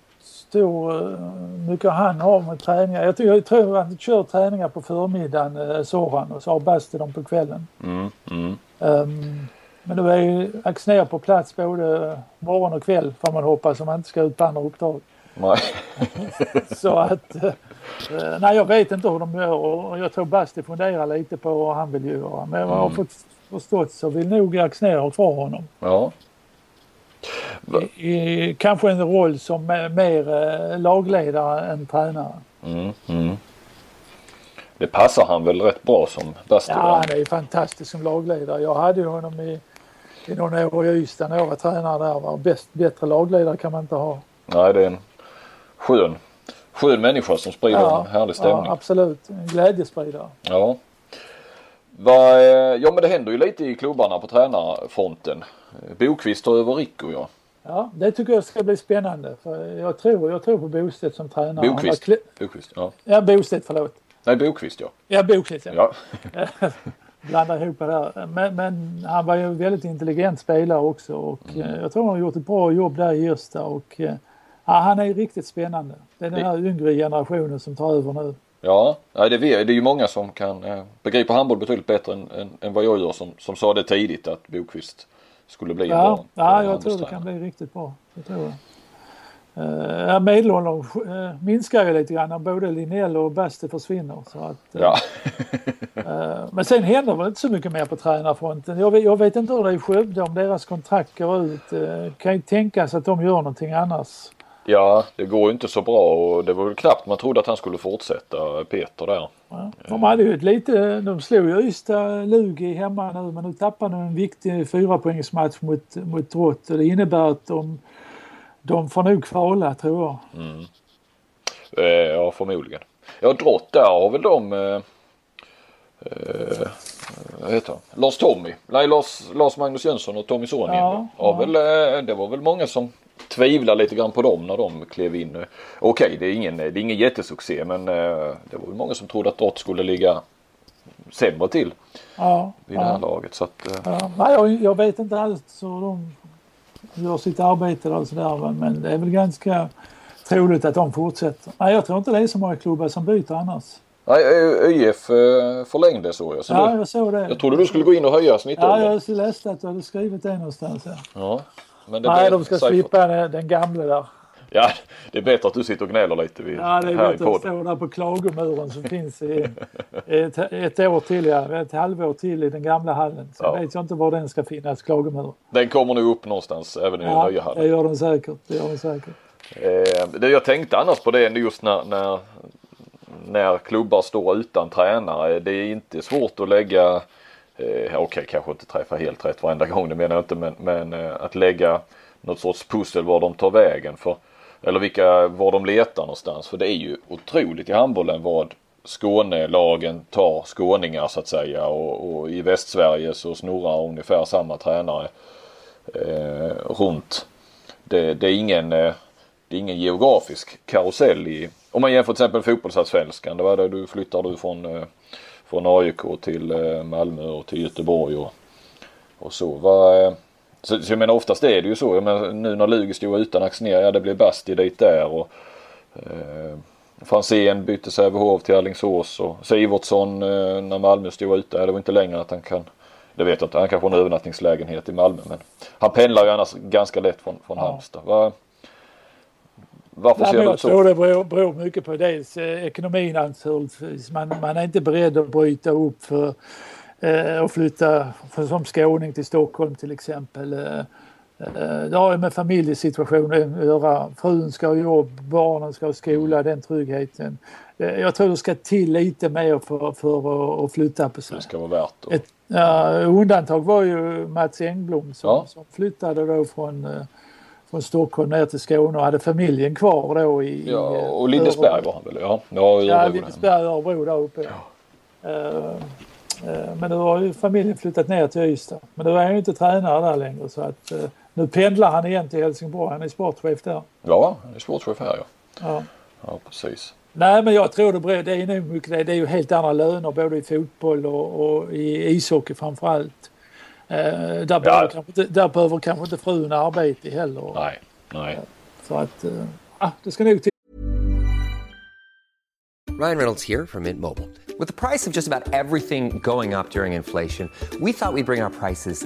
stor, eh, mycket han har med träningar. Jag, tror- jag tror han kör träningar på förmiddagen, eh, Soran, och så har Basti dem på kvällen. mm, mm. Um, men nu är ju Axnér på plats både morgon och kväll får man hoppas om man inte ska ut på andra uppdrag. Nej. Så att, eh, nej jag vet inte hur de gör och jag tror Basti funderar lite på vad han vill göra. Men vad jag har Mm. fått förstått så vill nog Axnér ha kvar honom. Ja. I, kanske en roll som mer eh, lagledare än tränare. Mm, mm. Det passar han väl rätt bra som Basti Ja, han är ju fantastisk som lagledare. Jag hade ju honom i, i några år i Ystad när jag var tränare där. Var bäst, bättre lagledare kan man inte ha. Nej, det är en skön, skön människa som sprider en härlig stämning. Ja, absolut. En glädjespridare. Ja. Va, eh, ja men det händer ju lite i klubbarna på tränarfronten. Bokvist tar över Rico ja. Ja, det tycker jag ska bli spännande. För jag tror, jag tror på Bostedt som tränare. Bokvist. kle- Bokvist ja. Ja, Bostedt, förlåt. Nej Bokvist ja. Ja, Bostedt, ja. ja. Blandar ihop det där. Men, men han var ju en väldigt intelligent spelare också och Mm. eh, jag tror han har gjort ett bra jobb där i Ersta och eh, ja, han är riktigt spännande. Det är den här yngre generationen som tar över nu. Ja, det, är, det är ju många som kan eh, begripa handboll betydligt bättre än, än, än vad jag gör som, som sa det tidigt att Bokvist skulle bli en Ja, bra ja jag tror det kan bli riktigt bra. Det tror jag. Uh, ja, medelåldern uh, minskar ju lite grann när både Linnell och Basti försvinner. Så att, eh, Ja. eh, men sen händer väl inte så mycket mer på tränarfronten. Jag vet, jag vet inte hur det är i Skövde om deras kontrakt går ut. Uh, kan ju tänkas att de gör någonting annars. Ja, det går ju inte så bra och det var väl knappt man trodde att han skulle fortsätta, Peter där. Ja. De hade ju ett lite, de slog ju Ystad Lugi hemma nu men nu tappade de en viktig fyrapoängsmatch mot, mot Drott och det innebär att de, de får nog kvala tror jag. Eh, ja, förmodligen. Ja, Drott där har väl de eh, eh, vad heter han? Lars Tommy. Nej, Lars, Lars Magnus Jönsson och Tommy Sonien. Ja, Ja, ja. Väl, eh, det var väl många som tvivlade lite grann på dem när de klev in. Okej, det är ingen, det är ingen jättesuccé men eh, det var väl många som trodde att Drott skulle ligga sämre till Ja, vid det här ja, laget. Så att, eh, ja. Nej, jag, jag vet inte alls hur de gör sitt arbete och sådär men det är väl ganska troligt att de fortsätter. Nej, jag tror inte det är så många klubbar som byter annars. nej, ÖIF eh, förlängde så jag. Så Ja, du, jag såg det. jag trodde du skulle gå in och höja Ja, snittåldern. jag läste att du hade skrivit det någonstans. Ja. Ja. Men det Nej, de ska slippa den, den gamla där. Ja, det är bättre att du sitter och gnäller lite vid, Ja, det är bättre att stå där på klagomuren som finns i ett, ett år till, ja, ett halvår till i den gamla hallen. Så Ja. vet jag inte var den ska finnas, klagomuren. Den kommer nog upp någonstans även i den Ja, nya det hallen. gör den säkert. Det gör den säkert. Eh, det jag tänkte annars på det är just när, när, när klubbar står utan tränare. Det är inte svårt att lägga, eh, okej kanske inte träffa helt rätt varenda gång det menar jag inte men, men eh, att lägga något sorts pussel var de tar vägen för eller vilka, var de letar någonstans. För det är ju otroligt i handbollen vad Skånelagen tar skåningar så att säga och, och i Västsverige så snurrar ungefär samma tränare eh, runt. Det, det, är ingen, eh, det är ingen geografisk karusell i, om man jämför till exempel fotbollsallsvenskan. Det var det du flyttar du från, eh, från AIK till eh, Malmö och till Göteborg och, och så. Va, eh, så, så jag menar oftast är det ju så. Jag menar, nu när Lugi stod utan Axnér, ja det blev Basti dit där och eh, Franzén bytte Sävehof till Alingsås och Sivertsson eh, när Malmö stod ute. Ja, det var inte längre att han kan det vet jag inte. Han kanske har en övernattningslägenhet i Malmö men han pendlar ju annars ganska lätt från, från Ja. Halmstad. Va, varför ser men det jag så? tror det beror, beror mycket på dels eh, ekonomin naturligtvis. Man, man är inte beredd att bryta upp för eh, och flytta för, som skåning till Stockholm till exempel. Eh, eh, det har ju med familjesituationen att göra. Frun ska ha jobb, barnen ska ha skola, den tryggheten. Eh, jag tror det ska till lite mer för, för att, att flytta på sig. Det ska vara värt det. Ett ja, undantag var ju Mats Engblom som, Ja. som flyttade då från, eh, från Stockholm ner till Skåne och hade familjen kvar då i... Ja, och Lindesberg var han väl? Ja, ja, ja Lindesberg och Örebro där uppe. Ja. Uh, uh, men nu har ju familjen flyttat ner till Ystad. Men nu är han ju inte tränare där längre så att uh, nu pendlar han igen till Helsingborg. Han är sportchef där. Ja, han är sportchef här ja. Ja, ja precis. Nej men jag tror det, det är nog mycket det. Det är ju helt andra löner både i fotboll och, och i ishockey framförallt. Eh, där, ja. behöver kanske inte, där behöver kanske inte frun arbete heller. Nej, nej. Så att, eh, ah, det ska nog till. Ryan Reynolds here from Mint Mobile. With the price of just about everything going up during inflation, we thought we'd bring our prices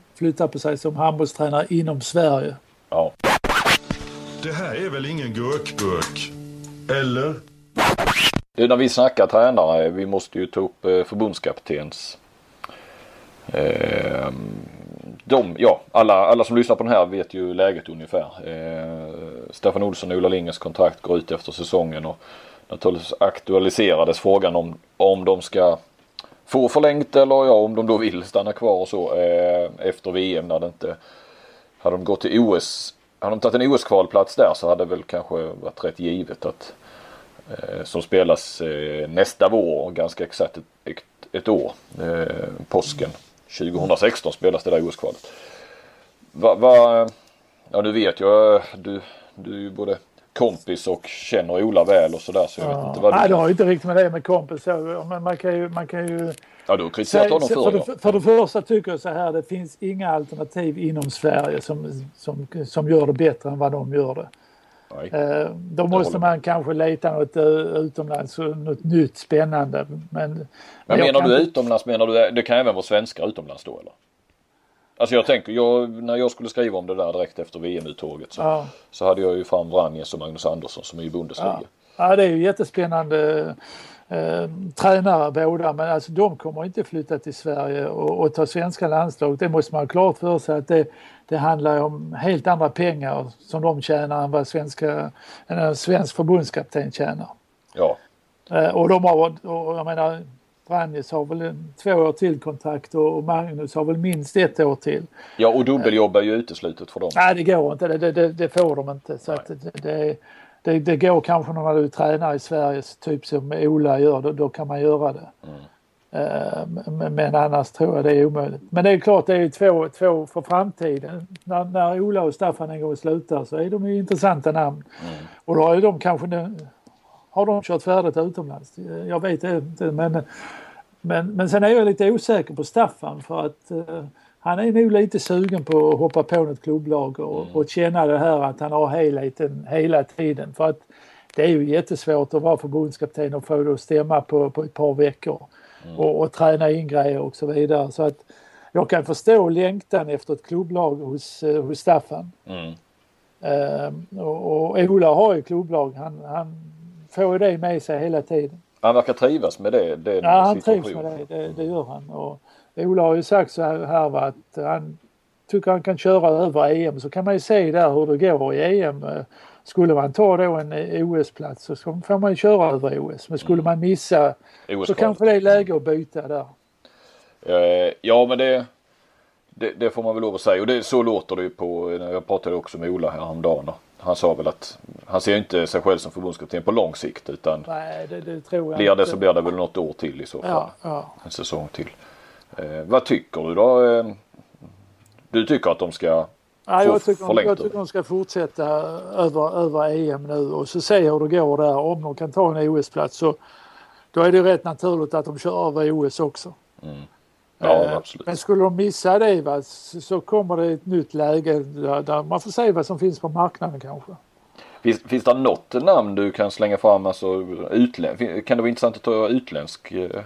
flytta på sig som handbollstränare inom Sverige. Ja. Det här är väl ingen gurkburk? Eller? Du, när vi snackar tränare, vi måste ju ta upp eh, förbundskaptens eh, de, ja, alla, alla som lyssnar på den här vet ju läget ungefär. Eh, Stefan Olsson och Ola Lingens kontrakt går ut efter säsongen och naturligtvis aktualiserades frågan om, om de ska få förlängt eller ja, om de då vill stanna kvar och så eh, efter VM när det inte hade de gått till OS hade de tagit en OS-kvalplats där så hade det väl kanske varit rätt givet att eh, som spelas eh, nästa vår, ganska exakt ett, ett, ett år, eh, påsken 2016 spelas det där OS-kvalet. Va, va, ja du vet jag, du, du är ju både kompis och känner Ola väl och sådär så jag ja. vet inte vad du Nej, det har inte riktigt med det med kompis men man kan ju, man kan ju Ja du har kritiserat honom för, förr för, för det första tycker jag så här, det finns inga alternativ inom Sverige som, som, som gör det bättre än vad de gör det. Nej. Eh, då måste man kanske leta något eh, utomlands, något nytt spännande. Men, Men menar kan du utomlands, menar du det kan även vara svenskar utomlands då eller? Alltså jag tänker, jag, när jag skulle skriva om det där direkt efter VM-uttåget så, Ja. så hade jag ju fram Vranjes och Magnus Andersson som är i Bundesliga. Ja. ja, det är ju jättespännande eh, tränare båda men alltså de kommer inte flytta till Sverige och, och ta svenska landslag. Det måste man ha klart för sig att det, det handlar om helt andra pengar som de tjänar än vad svenska, en svensk förbundskapten tjänar. Ja. Eh, och de har, och jag menar Vranjes har väl en, två år till kontrakt och Magnus har väl minst ett år till. ja, och dubbeljobb är ju uteslutet för dem. Nej det går inte, det, det, det, får de inte. Så det, det, det, går kanske när du tränar i Sverige, typ som Ola gör, då, då kan man göra det. Eh, Men, men annars tror jag det är omöjligt. Men det är klart det är två, två för framtiden. När, när Ola och Staffan en gång slutar så är de ju intressanta namn. Och då är de kanske, har de kört färdigt utomlands? Jag vet inte men, men, men sen är jag lite osäker på Staffan för att eh, han är nog lite sugen på att hoppa på något klubblag och, och känna det här att han har helheten hela tiden. För att det är ju jättesvårt att vara förbundskapten och få det att stämma på, på ett par veckor. Och, och träna in grejer och så vidare. Så att jag kan förstå längtan efter ett klubblag hos, eh, hos Staffan. Mm. Ehm, och, och Ola har ju klubblag. Han, han får ju det med sig hela tiden. Han verkar trivas med det. det Ja, han trivs med det. det. Det gör han. Och Ola har ju sagt så här, va, att han tycker han kan köra över EM. Så kan man ju se där hur det går i EM. Skulle man ta då en OS-plats så får man ju köra över OS. Men skulle man missa så kanske det är läge att byta där. Eh, ja men det, det, det får man väl lov att säga och det, så låter det ju på, jag pratade också med Ola häromdagen. Han sa väl att han ser inte sig själv som förbundskapten på lång sikt utan Nej, det, det tror jag blir det så blir det väl något år till i så fall. Ja, ja. En säsong till. Eh, vad tycker du då? Eh, du tycker att de ska Ja, jag, tycker, förlängt jag tycker de ska fortsätta över, över EM nu och så se hur det går där. Om de kan ta en OS-plats så då är det rätt naturligt att de kör över OS också. Ja Eh, absolut. Men skulle de missa det va, så kommer det ett nytt läge där, man får se vad som finns på marknaden kanske. Finns, finns det något namn du kan slänga fram? Alltså, utlän, kan det vara intressant att ta utländsk, eh,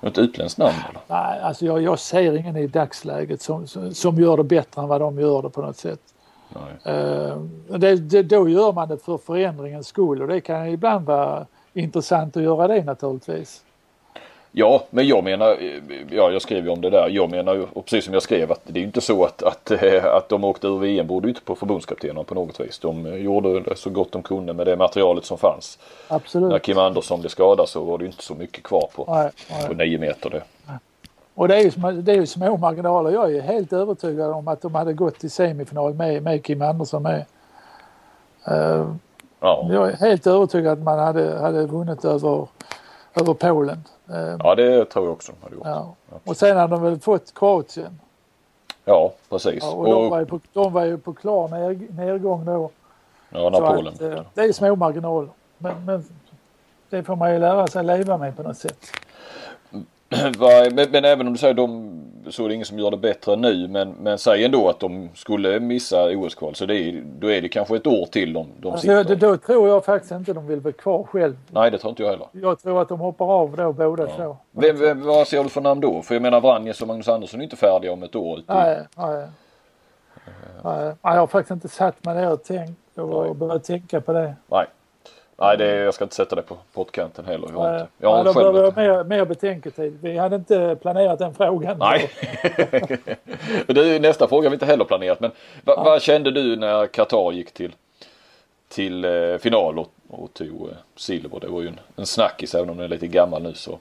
något utländskt namn? Eller? Nej, alltså jag, jag ser ingen i dagsläget som, som, som gör det bättre än vad de gör det på något sätt. Eh, det, det, då gör man det för förändringens skull och det kan ibland vara intressant att göra det naturligtvis. Ja, men jag menar, ja jag skrev ju om det där. Jag menar ju, och precis som jag skrev, att det är ju inte så att, att, eh, att de åkte ur VM borde ju inte på förbundskaptenerna på något vis. De gjorde det så gott de kunde med det materialet som fanns. Absolut. När Kim Andersson blev skadad så var det ju inte så mycket kvar på, Nej, nej. på nio meter. Det. Och det är, ju, det är ju små marginaler. Jag är helt övertygad om att de hade gått till semifinal med, med Kim Andersson med. Eh, Ja. jag är helt övertygad att man hade, hade vunnit över, över Polen. Eh, ja, det tror jag också de hade gjort. Ja, ja. Och sen hade de väl fått Kroatien. precis. Ja, och de var ju på, de var ju på klar nedgång då. ja, när Polen. att, eh, det är små marginaler. Men, men det får man ju lära sig leva med på något sätt. Men, men även om du säger de så är det ingen som gör det bättre nu men, men säg ändå att de skulle missa OS-kval så det är, då är det kanske ett år till de, de Alltså, sitter. då tror jag faktiskt inte de vill vara kvar själv. Nej det tror inte jag heller. Jag tror att de hoppar av då båda två. Vem, vem, vad ser du för namn då? För jag menar Vranjes och Magnus Andersson är inte färdiga om ett år. i- Nej, nej. nej. Jag har faktiskt inte satt mig ner och tänkt och börjat tänka på det. Nej. Nej, det, jag ska inte sätta det på pottkanten heller. Jag har inte. Jag har nej, då behöver jag mer, mer betänketid. Vi hade inte planerat den frågan. Nej. det är nästa fråga vi inte heller planerat. Men va, vad kände du när Qatar gick till, till eh, final och, och tog eh, silver? Det var ju en, en snackis även om den är lite gammal nu så.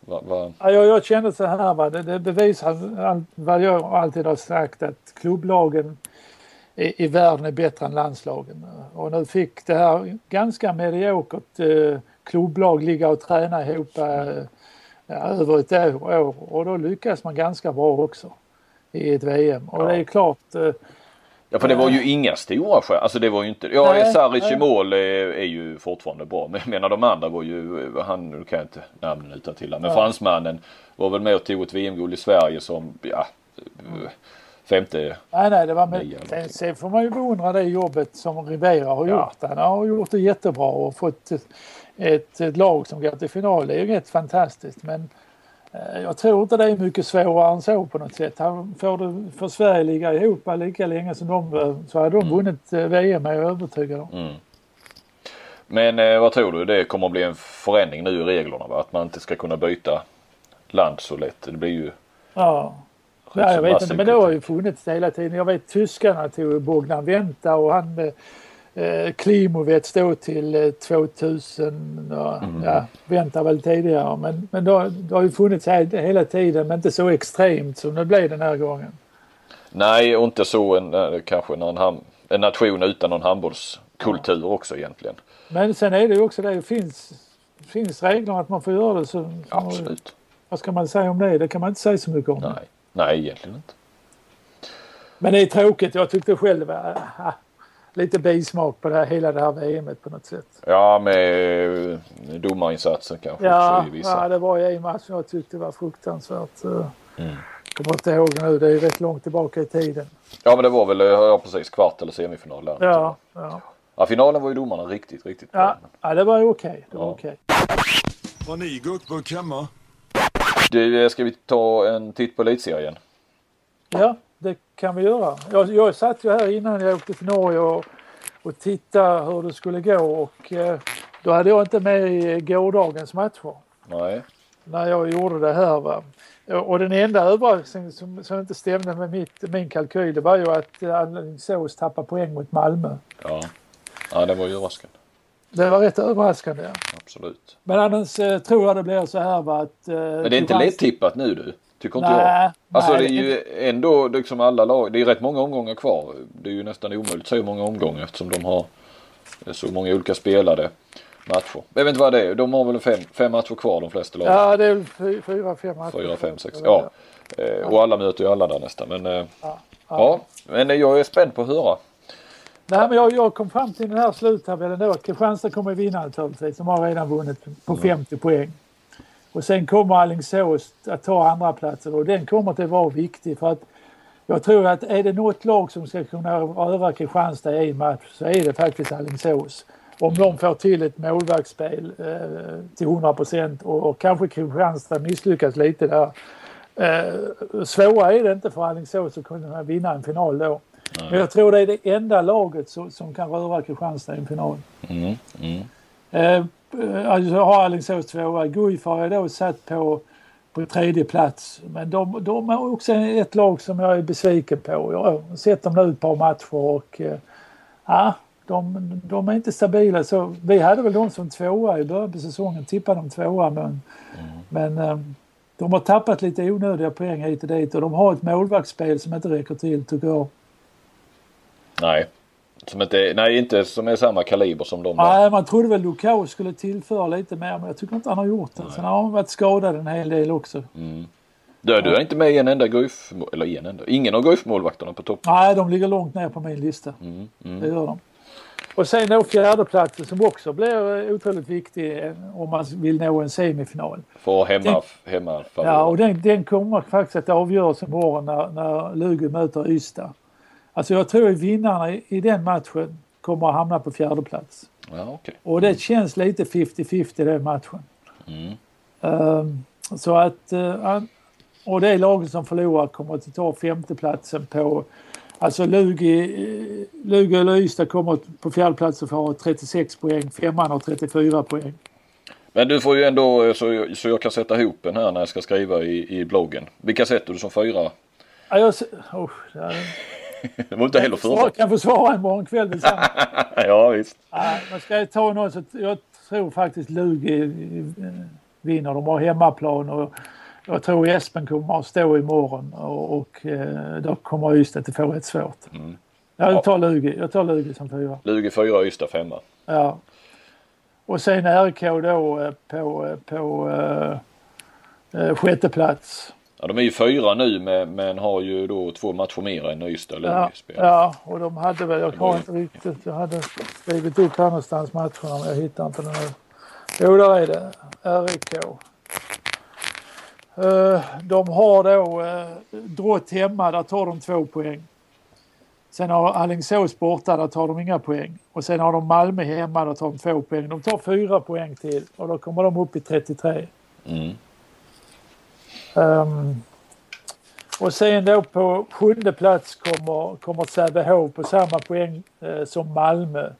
Va, va, Ja, jag, jag kände så här, va? Det, det bevisar vad jag alltid har sagt att klubblagen i, i världen är bättre än landslagen. Och nu fick det här ganska mediokert eh, klubblag ligga och träna ihop eh, över ett år och då lyckas man ganska bra också i ett VM. Och Ja. det är klart, eh, ja för det var ju inga stora stjärnor. Alltså det var ju inte. Ja Saric i mål är, är ju fortfarande bra. Men jag menar de andra var ju. Han nu kan jag inte namnen utan till Men Ja. fransmannen var väl med och tog ett VM-guld i Sverige som ja, femte Nej, nej, det var med, sen, någonting. sen får man ju beundra det jobbet som Rivera har gjort. Han har gjort det jättebra och fått ett, ett, ett lag som går till final. Det är ju rätt fantastiskt. Men eh, jag tror inte det är mycket svårare än så på något sätt. Han får, det, får Sverige ligga ihop lika länge som de eh, så hade de vunnit eh, VM är jag övertygad om. Men eh, vad tror du? Det kommer att bli en förändring nu i reglerna va? Att man inte ska kunna byta land så lätt. Det blir ju Ja. Ja, jag vet inte, men det har ju funnits hela tiden. Jag vet tyskarna tog Bogdan Venta och han eh, Klimovets då till eh, 2000. Och, Mm. Ja, Venta väl tidigare. Men, men det, har, det har ju funnits he- hela tiden men inte så extremt som det blev den här gången. Nej och inte så en, eh, kanske en, ham- en nation utan någon handbollskultur också egentligen. Men sen är det ju också det, det finns, finns regler att man får göra det. Så, Absolut. Vad ska man säga om det? Det kan man inte säga så mycket om. Nej. Nej egentligen inte. Men det är tråkigt. Jag tyckte själv var ah, lite bismak på det här, hela det här VMet på något sätt. Ja med eh, domarinsatsen kanske Ja, också i vissa. ja, det var ju en match som jag tyckte var fruktansvärt. eh, Mm. Kommer inte ihåg nu, det är rätt långt tillbaka i tiden. Ja men det var väl eh, ja, precis kvart eller semifinal där. Ja, ja. ja finalen var ju domarna riktigt riktigt bra. ja, ja det var ju okej. Det var Ja. okej. Har ni gurkburk hemma? Du, ska vi ta en titt på elitserien? Ja, det kan vi göra. Jag, jag satt ju här innan jag åkte till Norge och, och tittade hur det skulle gå och eh, då hade jag inte med i gårdagens matcher. Nej. när jag gjorde det här. Va? Och den enda överraskningen som, som inte stämde med mitt, min kalkyl det var ju att eh, Alingsås tappade poäng mot Malmö. Ja. Ja det var ju överraskande. Det var rätt överraskande. Absolut. Men annars eh, tror jag det blir så här va, att... Eh, Men det är inte lätt-tippat nu du. Tycker inte Nej, jag. Alltså nej, det är ju ändå liksom alla lag. Det är rätt många omgångar kvar. Det är ju nästan omöjligt hur många omgångar eftersom de har så många olika spelade matcher. Jag vet inte vad det är. De har väl fem, fem matcher kvar de flesta lagen. Ja, det är väl fy- fyra, fem matcher. Fyra, fem, sex. Ja. Eh, Och alla möter ju alla där nästan. Men eh, ja. Men eh, jag är spänd på att höra. Nej, men jag, jag kom fram till den här sluttabellen då Kristianstad kommer vinna naturligtvis. De har redan vunnit på 50 poäng. Och sen kommer Alingsås att ta andra platsen och den kommer att vara viktig för att jag tror att är det något lag som ska kunna röra Kristianstad i en match så är det faktiskt Alingsås. Om de får till ett målvaktsspel eh, till 100 procent och, och kanske Kristianstad misslyckas lite där. Eh, svåra är det inte för Alingsås att kunna vinna en final då. Men jag tror det är det enda laget som, som kan röra Kristianstad i en final. Mm, mm. Eh, alltså jag har Alingsås tvåa. Guif har jag då satt på, på tredje plats. Men de, de är också ett lag som jag är besviken på. Jag har sett dem nu ett par matcher och eh, ja, de, de är inte stabila. Så vi hade väl dem som tvåa i början på säsongen. Tippade dem tvåa men, men eh, de har tappat lite onödiga poäng hit och dit och de har ett målvaktsspel som inte räcker till tycker jag. Nej. Som inte, nej, inte som är samma kaliber som de. där. Nej, man trodde väl Lukau skulle tillföra lite mer men jag tycker inte han har gjort det. Sen har han varit skadad en hel del också. Du, du är inte med i en enda Guif, eller en enda, ingen av Guif-målvakterna på topp. Nej, de ligger långt ner på min lista. Det gör de. Och sen då fjärdeplatsen som också blir eh, otroligt viktig eh, om man vill nå en semifinal. För hemma, hemma Ja, och den, den kommer faktiskt att avgöras imorgon när, när Lugi möter Ystad. Alltså jag tror att vinnarna i, den matchen kommer att hamna på fjärde plats. Ja, okej. Och det känns lite 50-50 den matchen. Ehm, så att... an- och det laget som förlorar kommer att ta femteplatsen på... Alltså Lugi, eh, Lugi eller Ystad kommer på fjärdeplatsen för att ha 36 poäng. Femman har 34 poäng. Men du får ju ändå eh, så, så jag kan sätta ihop en här när jag ska skriva i, i bloggen. Vilka sätter du som fyra? Ja, jag, oh, Det var inte heller jag förberett. kan få svara imorgon kväll detsamma. Ja visst. Nej, men ska jag ta någon så jag tror faktiskt Lugi vinner. De har hemmaplan och jag tror Espen kommer att stå imorgon och, och eh, då kommer Ystad att få rätt svårt. Ja, jag tar Lugi. Jag tar Lugi som fyra. Lugi fyra, Ystad femma. Ja. Och sen RK då eh, på, eh, på eh, sjätte plats. Ja, de är ju fyra nu men, men har ju då två matcher mer än Ystad och Ja, ja, och de hade väl, jag har inte riktigt, jag hade skrivit upp här någonstans matcherna men jag hittar inte den nu. Jo, där är det. RIK. Eh, De har då eh, Drott hemma, där tar de två poäng. Sen har Alingsås borta, där tar de inga poäng. Och sen har de Malmö hemma, där tar de två poäng. De tar fyra poäng till och då kommer de upp i 33. Mm. Ehm, och sen då på sjunde plats kommer, kommer Sävehof på samma poäng eh, som Malmö.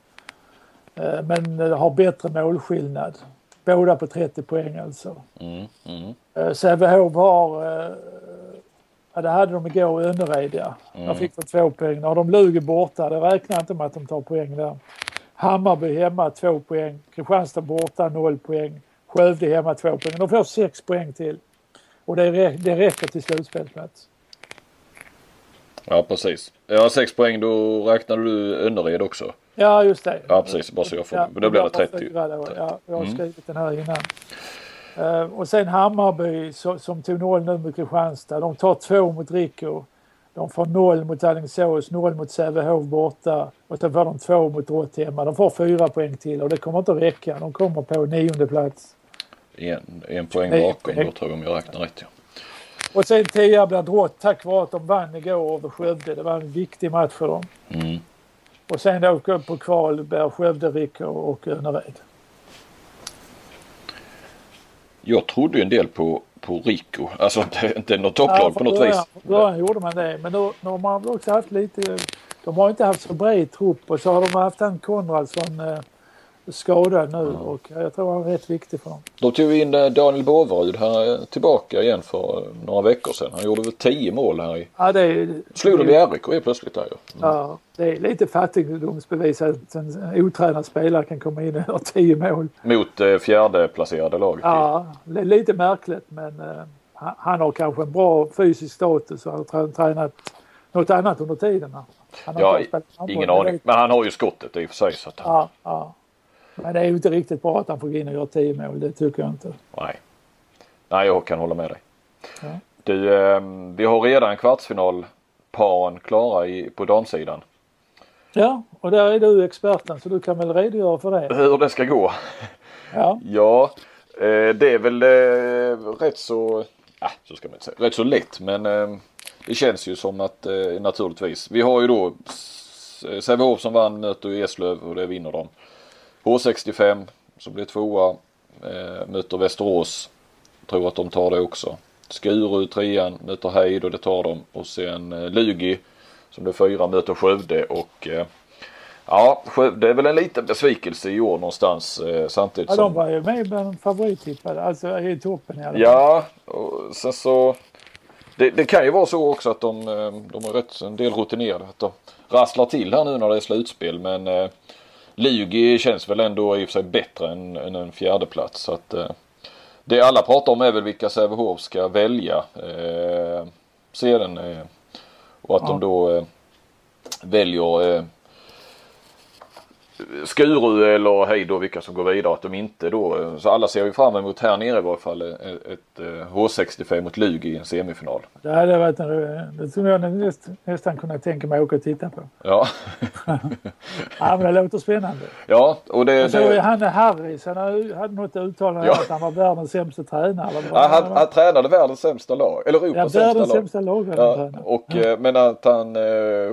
Eh, men eh, har bättre målskillnad. Båda på 30 poäng alltså. Mm. Mm. Eh, Sävehof har, eh, ja det hade de igår i Önnered ja. Där fick de två poäng. När de Luger borta, det räknar inte med att de tar poäng där. Hammarby hemma två poäng. Kristianstad borta noll poäng. Skövde hemma två poäng. De får sex poäng till. Och det, rä- det räcker till slutspelsplats. Ja precis. Ja sex poäng då räknade du Önnered också. Ja, just det. Ja precis, bara så jag får- men då blir det var 30. fyra Då. Ja, jag har Mm. skrivit den här innan. Eh, och sen Hammarby så, som tog noll nu mot Kristianstad. De tar två mot Rico. De får noll mot Alingsås, noll mot Sävehof borta och sen får de två mot Drott hemma. De får fyra poäng till och det kommer inte att räcka. De kommer på nionde plats. En, en poäng bakom då tror jag om jag räknar rätt ja. Och sen tia blir Drott tack vare att de vann igår över Skövde. Det var en viktig match för dem. Mm. Och sen då på kval blir Skövde, Rico och Önnered. Jag trodde ju en del på, på Rico. Alltså inte, inte något topplag Ja, på något början, vis. Början gjorde man det. Men nu, nu har man också haft lite... De har inte haft så bred trupp och så har de haft en Konradsson eh, skadad nu och jag tror han är rätt viktig för dem. Då tog vi in eh, Daniel Båverud här tillbaka igen för eh, några veckor sedan. Han gjorde väl 10 mål här i... Ja, det är, Slog de i RIK helt plötsligt där ju. ja, det är lite fattigdomsbevis att en otränad spelare kan komma in och göra tio mål. Mot eh, fjärde placerade laget. Ja, det är lite märkligt men eh, han, har kanske en bra fysisk status och har trä- tränat något annat under tiden. Han Ja, ingen aning. Men han har ju skottet i och för sig. Så att han, Ja, ja. Men det är ju inte riktigt bra att han får gå in och göra 10 mål. Det tycker jag inte. Nej. Nej, jag kan hålla med dig. Ja. Du, eh, vi har redan kvartsfinalparen klara i, på damsidan. Ja, och där är du experten så du kan väl redogöra för det. Hur det ska gå? Ja, Ja, eh, det är väl eh, rätt så, ah, så ska man inte säga, rätt så lätt men eh, det känns ju som att eh, naturligtvis. Vi har ju då Sävehof som vann möter Eslöv och det vinner de. H65 som blir tvåa eh, möter Västerås. Tror att de tar det också. Skuru trean möter Heid och det tar de. Och sen eh, Lugi som blev fyra möter Skövde och eh, ja Skövde är väl en liten besvikelse i år någonstans eh, samtidigt Ja, som de var ju med bland favorittippade, alltså i toppen i alla fall. Ja, och sen så det, det kan ju vara så också att de, eh, de är rätt en del rutinerade. Att de rasslar till här nu när det är slutspel men eh, Lugi känns väl ändå i och för sig bättre än, än en fjärde plats så att eh, Det alla pratar om är väl vilka Sävehof ska välja eh, sedan eh, och att Ja. de då eh, väljer eh, Skuru eller hej då vilka som går vidare att de inte då så alla ser ju fram emot här nere i varje fall ett, ett eh, H65 mot Lugi i en semifinal. Det hade varit en, det skulle jag näst, nästan kunna tänka mig att åka och titta på. Ja, Ja, men det låter spännande. ja och det, Jag såg det han Harris, han hade något uttalande Ja. att han var världens sämsta tränare. ja, han, han tränade världens sämsta lag, eller Ja, Europas sämsta världens lag. sämsta lag Ja, och, eh, Men att han eh,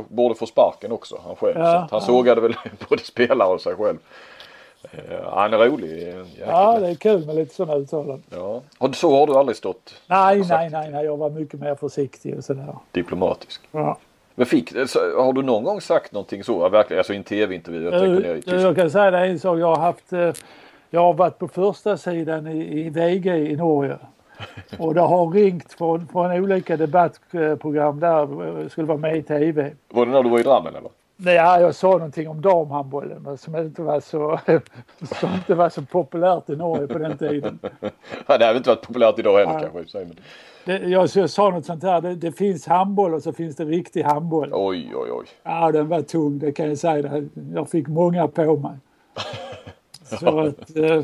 borde få sparken också, han själv. Ja, så han ja. sågade väl både spelare och sig själv. Eh, han är rolig. jäkel. Ja, det är kul med lite sådana uttalanden. ja. Och så har du aldrig stått Nej, nej, nej, nej, jag var mycket mer försiktig och sådär. diplomatisk. Ja. Men fick, har du någon gång sagt någonting så? Ja, Verkligen, alltså i en tv-intervju? Jag i Jag, jag kan säga det en sak, jag har haft eh, jag har varit på första sidan i, i VG i Norge. Och det har ringt från, från olika debattprogram där jag skulle vara med i TV. Var det när du var i Drammen eller? Nej, ja, jag sa någonting om damhandbollen som inte var så, som inte var så populärt i Norge på den tiden. Ja, det hade inte varit populärt idag heller Nej. kanske. Men... Det, jag, jag sa något sånt här, det, det finns handboll och så finns det riktig handboll. Oj, oj, oj. Ja, den var tung, det kan jag säga. Jag fick många på mig. Så att, eh,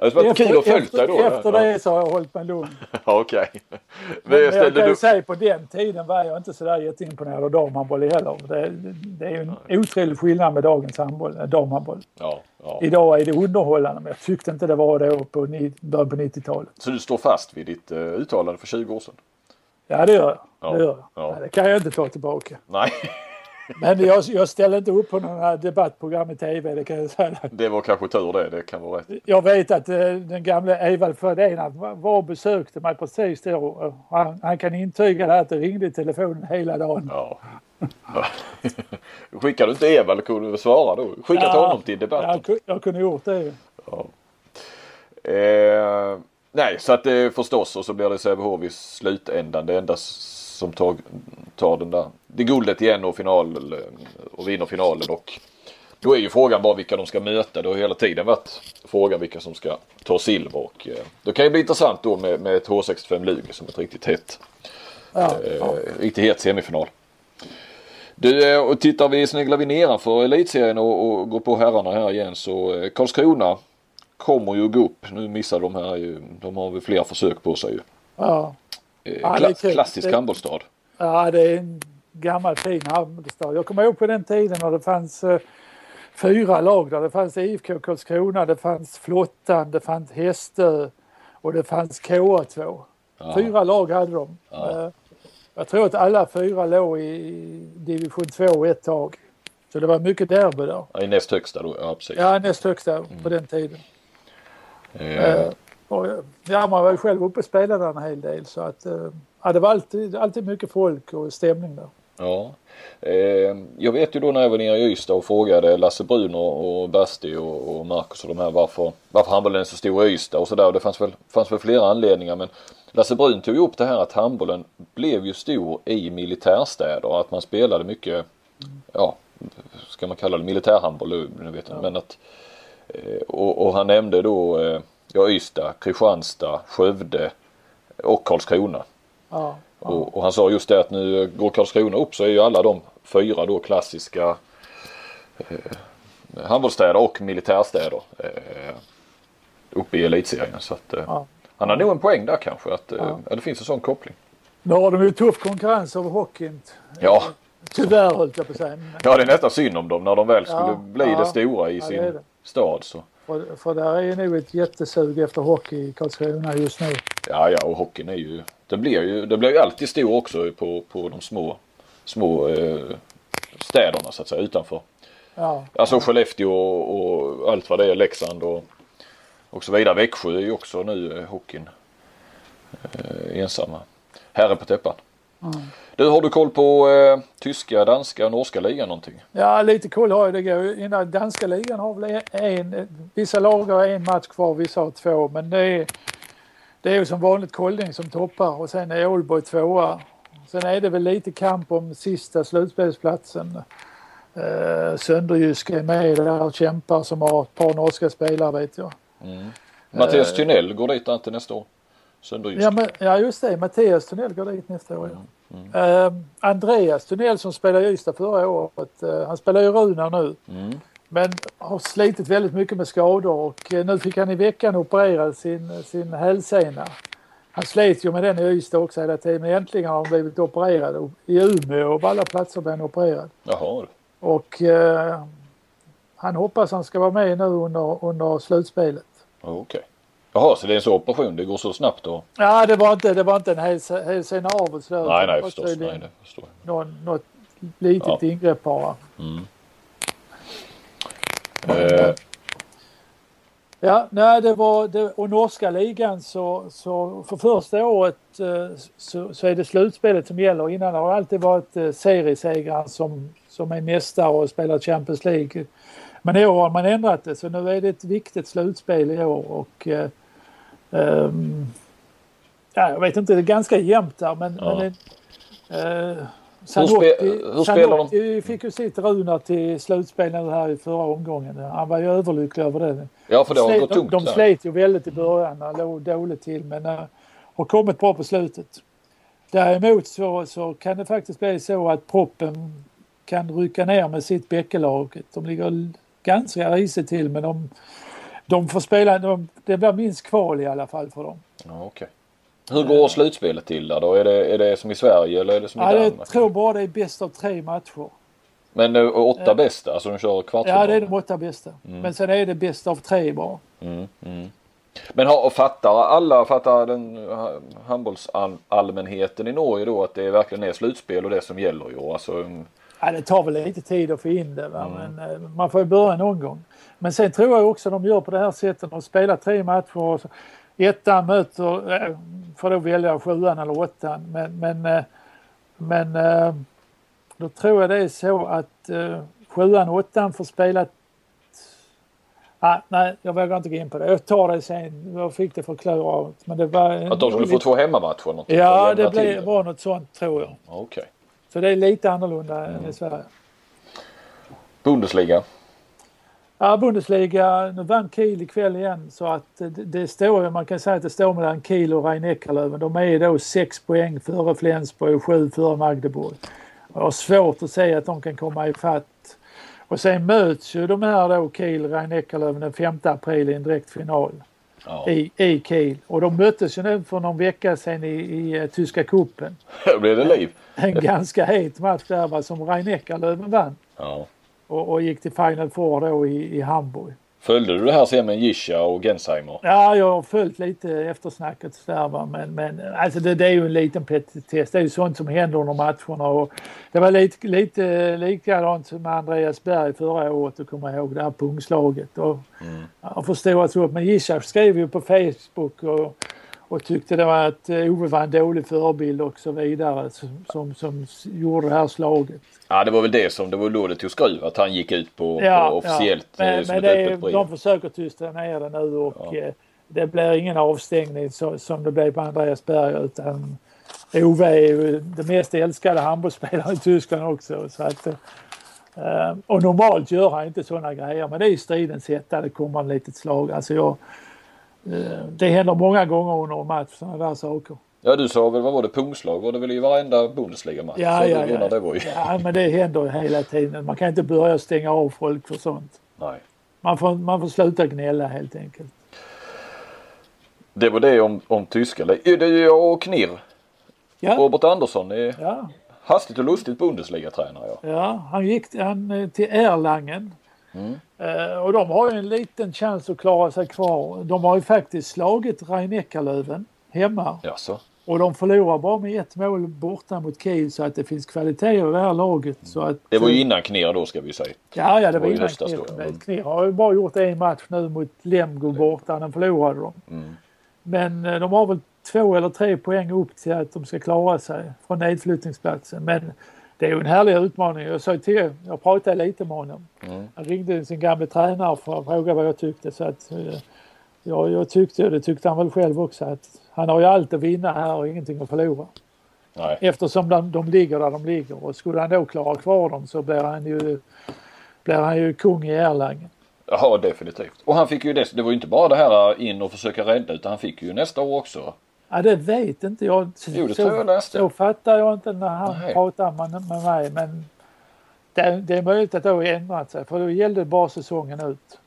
Det var kul att följa då. efter, ja. det så har jag hållit mig lugn. Okej. Men Men jag ställde kan ju du... säga på den tiden var jag inte sådär jätteimponerad av damhandboll heller. Det, det är ju en otrolig skillnad med dagens handboll, äh, damhandboll. Ja, ja. Idag är det underhållande men jag tyckte inte det var det på, början på 90-talet. Så du står fast vid ditt uh, uttalande för 20 år sedan? Ja det gör jag. Ja, Det, gör jag. ja. Ja, det kan jag inte ta tillbaka. Nej, Men jag, jag ställer inte upp på några debattprogram i TV, det kan jag säga. det var kanske tur det. Det kan vara rätt. Jag vet att eh, den gamla Evald Fredén han var och besökte mig precis då. Och Han, han kan intyga det här att det ringde i telefonen hela dagen. Ja. Skickade du inte Eva eller kunde du svara då? Skickat Ja, honom till debatten? Jag, jag kunde gjort det. Eh, nej, så att det förstås och så blir det Sävehof i slutändan. Det enda som tar, tar den där, det guldet igen och final och vinner finalen och då är ju frågan bara vilka de ska möta. Det har hela tiden varit frågan vilka som ska ta silver och eh, det kan ju bli intressant då med, med ett H65 Lugi som ett riktigt hett, Ja, eh, riktigt het semifinal. Du, eh, och tittar vi, sneglar vi nedanför elitserien och, och går på herrarna här igen så eh, Karlskrona kommer ju gå upp. Nu missar de här ju, de har väl flera försök på sig ju. ja. Eh, Ja, kla- klassisk Det- handbollsstad. ja, det är en gammal fin handbollsstad. Jag kommer ihåg på den tiden när det fanns eh, fyra lag där. Det fanns IFK Karlskrona, det fanns Flottan, det fanns Hästö och det fanns KA2. Fyra lag hade de. Eh, Jag tror att alla fyra låg i division 2 ett tag. Så det var mycket derby där. Ja, I näst högsta då, ja precis. Ja, näst högsta på den tiden. Eh, Eh, och, ja, man var ju själv uppe och spelade en hel del så att eh, ja, det var alltid, alltid mycket folk och stämning där. Ja. Eh, jag vet ju då när jag var nere i Ystad och frågade Lasse Brun och, och Basti och, och Marcus och de här varför, varför handbollen är så stor i Ystad och sådär. Det fanns väl, fanns väl flera anledningar men Lasse Brun tog ju upp det här att handbollen blev ju stor i militärstäder. Att man spelade mycket, ja, ska man kalla det militärhandboll? Nu vet jag, men att, eh, och, och han nämnde då eh, ja, Ystad, Kristianstad, Skövde och Karlskrona. Ja, Och, och han sa just det att nu går Karlskrona upp så är ju alla de fyra då klassiska eh, handbollsstäder och militärstäder eh, uppe i elitserien. Så att, eh, Ja. Han har nog en poäng där kanske att eh, det finns en sån koppling. Nu har de ju tuff konkurrens av hockeyn. Ja, Tyvärr höll jag på att säga. Ja det är nästan synd om dem när de väl skulle bli det stora i sin det det. stad. Så. För, för där är ju nog ett jättesug efter hockey i Karlskrona just nu. Ja, ja och hockeyn är ju, det blir ju, det blir ju alltid stor också på, på de små, små eh, städerna så att säga utanför. Ja, Alltså Skellefteå och, och allt vad det är, Leksand och, och så vidare. Växjö är ju också nu eh, hockeyn eh, ensamma. Herre på täppan. Du, har du koll på eh, tyska, danska och norska ligan någonting? Ja, lite koll har jag. Det går innan danska ligan har väl en, vissa lag har en match kvar, vissa har två. Men det är, det är ju som vanligt Kolding som toppar och sen är Ålborg tvåa. Sen är det väl lite kamp om sista slutspelsplatsen. Eh, Sönderjysk är med där och kämpar som har ett par norska spelare vet jag. Mattias Eh. Tynell går dit inte nästa år. Sönderjysk. Ja, men, ja just det, Mattias Tunnell går dit nästa år. Ja. Eh, Andreas Tunnell som spelade i Ystad förra året, eh, han spelar ju Runar nu. Men har slitit väldigt mycket med skador och eh, nu fick han i veckan operera sin, sin hälsena. Han slet ju med den i Ystad också hela tiden men äntligen har han blivit opererad. I Umeå och på alla platser blev han opererad. Jaha. Och han hoppas han ska vara med nu under, under slutspelet. Okej. Jaha, så det är en så operation. Det går så snabbt då? Ja, det var inte, det var inte en hälsena av och sådär. Nej, nej förstås. Nej, det förstår jag. Någon, något litet Ja. ingrepp bara. Eh, Ja, nej, det var det, och norska ligan så, så för första året eh, så, så är det slutspelet som gäller. Innan har det alltid varit eh, seriesegraren som, som är mästare och spelar Champions League. Men i år har man ändrat det så nu är det ett viktigt slutspel i år och eh, ehm, ja, jag vet inte, det är ganska jämnt där men, Ja. men det, eh, Hur spe- hur? Sanotti fick ju sitt Runar till slutspel nu här i förra omgången. Han var ju överlycklig över det. ja, för det har Slet- gått tungt de, de slet ju väldigt i början, han låg dåligt till men uh, har kommit bra på slutet. Däremot så, så kan det faktiskt bli så att proppen kan rycka ner med sitt Bäckelag. De ligger ganska risigt till men de, de får spela, de, det blir minst kval i alla fall för dem. Ja, okej. Hur går slutspelet till där då? Är det, är det som i Sverige eller är det som i Ja, jag Danmark? tror bara det är bäst av tre matcher. Men eh, åtta bästa, alltså de kör kvartsfinal? Ja, det är de åtta bästa. Men sen är det bäst av tre bara. Men har, fattar alla, fattar den eh, handbollsallmänheten i Norge då att det verkligen är slutspel och det som gäller i år? Alltså, mm, Ja, det tar väl lite tid att få in det, va? men eh, man får ju börja någon gång. Men sen tror jag också de gör på det här sättet. De spelar tre matcher. Och ettan möter, eh, får då välja sjuan eller åttan. Men, men, eh, men eh, då tror jag det är så att sjuan och åttan får spela Ah, nej, jag vågar inte gå in på det. Jag tar det sen. Jag fick det förklarat. Men det var... att de skulle få två hemmamatcher Ja, det blev, var något sånt tror jag. Ja, Okej. Så det är lite annorlunda än i Sverige. Bundesliga? Ja, Bundesliga, nu vann Kiel ikväll igen så att det, det står, man kan säga att det står mellan Kiel och rhein eckerlöven De är då sex poäng före Flensburg och sju före Magdeburg. Jag har svårt att säga att de kan komma ifatt. Och sen möts ju de här då Kiel rhein eckerlöven den 5 april i en direktfinal Ja. i, i Kiel. Och de möttes ju nu för någon vecka sedan i, i eh, tyska cupen. Då blir det liv. En ganska het match där va, som rhein eckerlöven vann Ja. Och, och gick till Final Four då i, i Hamburg. Följde du det här sen med Gischa och Gensheimer? Ja, jag har följt lite eftersnacket så där, va. men, men alltså det, det är ju en liten petitess. Det är ju sånt som händer under matcherna. Och det var lite, lite likadant som med Andreas Berg förra året, att komma ihåg det här pungslaget. Och, Jag förstår att upp, men Gishaf skrev ju på Facebook och, och tyckte det var att eh, Ove var en dålig förebild och så vidare som, som, som gjorde det här slaget. Ja, det var väl det som det var då det tog skruv. Att han gick ut på, Ja, på officiellt ja. eh, Men, men det de försöker tysta ner det nu och eh, det blir ingen avstängning så, som det blev på Andreas Berg utan Ove är ju den mest älskade handbollsspelaren i Tyskland också. Så att, och normalt gör han inte sådana grejer men det är i stridens hetta det kommer en litet slag. Alltså jag, det händer många gånger under en match sådana där saker. Ja, du sa väl, vad var det, pungslag var det väl i varenda Bundesliga-match? Ja, ja, ja. Det var ju... ja, men det händer hela tiden. Man kan inte börja stänga av folk för sånt. Nej. Man får, man får sluta gnälla helt enkelt. Det var det om, om tyska. Det är jag och Knirr. Ja, Robert Andersson är ja, hastigt och lustigt Bundesliga-tränare. Ja. ja han gick han, eh, till Erlangen. Eh, och de har ju en liten chans att klara sig kvar. De har ju faktiskt slagit rhein eckerlöven hemma. Jaså? Och de förlorar bara med ett mål borta mot Kiel så att det finns kvalitet i det här laget. Så att, Det var ju eh, innan Knirr då ska vi säga. Ja, ja det var var i innan ja. Men Knirr har ju bara gjort en match nu mot Lemgo borta. Den förlorade de. Mm. Men eh, de har väl två eller tre poäng upp till att de ska klara sig från nedflyttningsplatsen. Men det är ju en härlig utmaning. Jag sa till jag pratade lite med honom. Mm. Han ringde sin gamla tränare för att fråga vad jag tyckte. Så att, eh, ja, jag tyckte, och det tyckte han väl själv också, att han har ju allt att vinna här och ingenting att förlora. Nej. Eftersom de, de ligger där de ligger och skulle han då klara kvar dem så blir han ju, blir han ju kung i Erlangen. Ja definitivt. Och han fick ju det. Det var ju inte bara det här in och försöka rädda utan han fick ju nästa år också. Ja det vet inte jag. Jo, det så, tror jag läste. Så fattar jag inte när han Nej. pratar med, med mig men det, det är möjligt att det har ändrat sig för då gällde bara säsongen ut.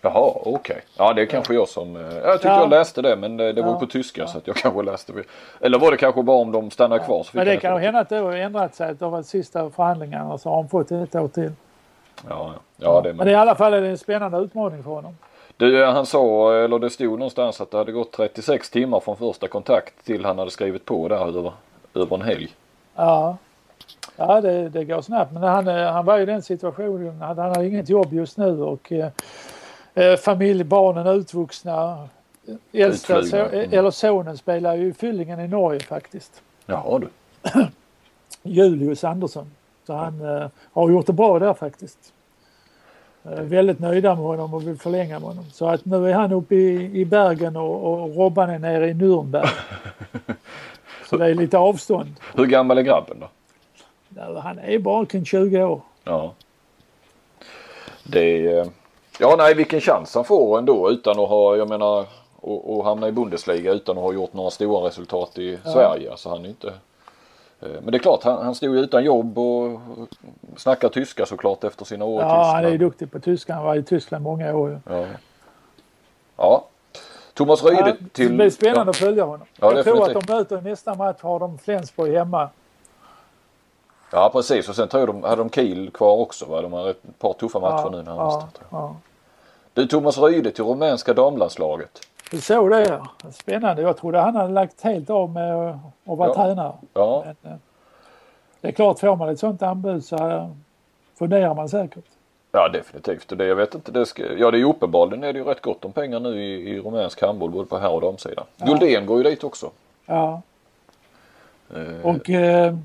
Jaha okej. Ja det är kanske jag som. eh, Jag tyckte Ja. jag läste det men det, det var Ja. på tyska så att jag kanske läste. Eller var det kanske bara om de stannar kvar. Så Men det kan hända att det har ändrat sig. Det har varit sista förhandlingarna så har han fått ett år till. Ja, ja. ja det Men i alla fall är det en spännande utmaning för honom. Du, han sa, eller det stod någonstans att det hade gått 36 timmar från första kontakt till han hade skrivit på där över, över en helg. Ja, ja det, det går snabbt. Men han, eh, han var i den situationen att han hade inget jobb just nu och eh, eh, familj, barnen utvuxna. Äldsta, Utflugna, mm. eller sonen spelar ju i Fyllingen i Norge faktiskt. Jaha du. Julius Andersson. Så han eh, har gjort det bra där faktiskt. Eh, väldigt nöjda med honom och vill förlänga med honom. Så att nu är han uppe i, i Bergen och, och Robban är nere i Nürnberg. Så det är lite avstånd. Hur gammal är grabben då? Ja, Han är bara kring 20 år. Ja. Det är, ja nej vilken chans han får ändå utan att ha, jag menar, och, och hamna i Bundesliga utan att ha gjort några stora resultat i Sverige. Alltså han är inte eh, men det är klart, han, han stod ju utan jobb och snackar tyska såklart efter sina år i Ja, han är ju Tyskland. duktig på tyska. Han var i Tyskland många år. Ja. ja. Thomas Ryde Ja, till... det blir spännande ja. att följa honom. Ja, jag tror att de möter i nästa match har de Flensburg hemma. Ja precis och sen tror jag de hade de Kiel kvar också va? De har ett par tuffa matcher Ja, nu närmast. ja, ja. Du Thomas Ryde till rumänska damlandslaget. Du såg det ja. Spännande. Jag trodde han hade lagt helt av med att vara Ja. tränare. Ja, Men, eh, det är klart, får man ett sånt anbud så eh, funderar man säkert. ja definitivt. Det, jag vet inte, det ska, ja det är ju uppenbarligen är det ju rätt gott om pengar nu i, i rumänsk handboll både på här och damsidan. Guldén går ju dit också. Ja. Eh, Och eh,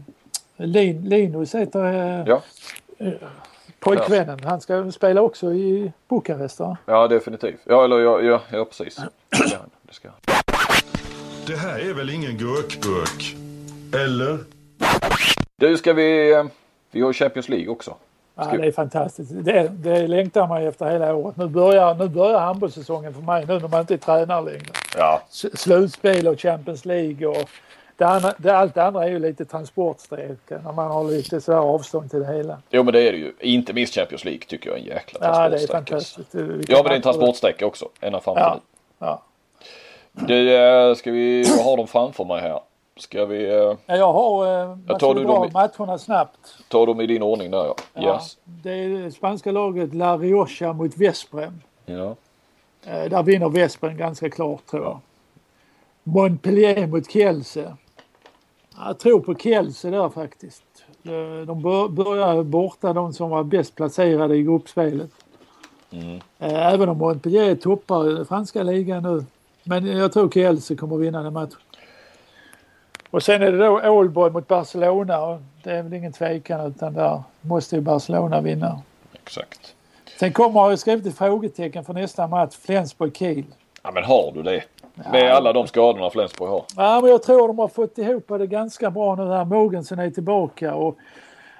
Lin, Linus heter eh, ja, pojkvännen. Han ska spela också i Bukarest va? ja definitivt. Ja eller ja, ja, ja precis. Det ska han. Det ska han. Det här är väl ingen gurkburk? Eller? Du ska vi, eh, vi har Champions League också. Ja, det är fantastiskt. Det, det längtar man efter hela året. Nu börjar, nu börjar handbollssäsongen för mig nu när man inte är tränare längre. Ja, S- Slutspel och Champions League och det andra, det, allt det andra är ju lite transportsträcka när man har lite så här avstånd till det hela. jo men det är det ju. Inte minst Champions League tycker jag är en jäkla Ja, det är transportsträcka. fantastiskt. Vilka Ja men det är en transportsträcka också. Ända fram till Ja, nu. ja. Du, eh, ska vi, jag har dem framför mig här. Ska vi eh, Ja, Jag har, eh, man tar du dem i- matcherna snabbt. ta dem i din ordning där ja. Ja, Yes. Det är det spanska laget La Rioja mot Vesprem. Ja. Eh, Där vinner Vesprem ganska klart tror jag. Montpellier mot Kielce. Jag tror på Kielce där faktiskt. Eh, De bör- börjar borta de som var bäst placerade i gruppspelet. Eh, Även om Montpellier toppar franska ligan nu. Men jag tror Kielce kommer vinna den matchen. Och sen är det då Ålborg mot Barcelona och det är väl ingen tvekan utan där måste ju Barcelona vinna. Exakt. Sen kommer, har jag skrivit ett frågetecken för nästa match, Flensburg-Kiel. Ja men har du det? Med alla de skadorna Flensburg har. Ja, men jag tror de har fått ihop det ganska bra nu här. Mogensen är tillbaka och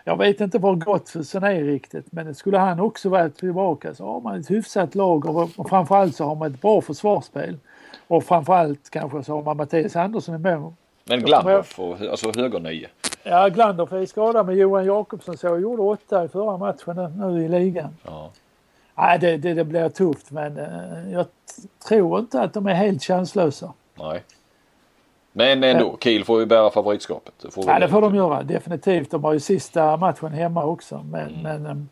jag vet inte var Gottfridsson är riktigt men skulle han också vara tillbaka så har man ett hyfsat lag och, framförallt så har man ett bra försvarsspel. Och framförallt kanske så har man Mattias Andersson i mål. Men Glandorf, och, alltså högernie. Ja, Glandorf är skadad med Johan Jakobsson så jag gjorde åtta i förra matchen nu i ligan. Ja. Nej, det, det, det blir tufft men eh, jag tror inte att de är helt chanslösa. Nej. Men ändå, Kiel får ju bära favoritskapet. Det får Ja, det får de göra. Definitivt. De har ju sista matchen hemma också. Men, Mm. men äm,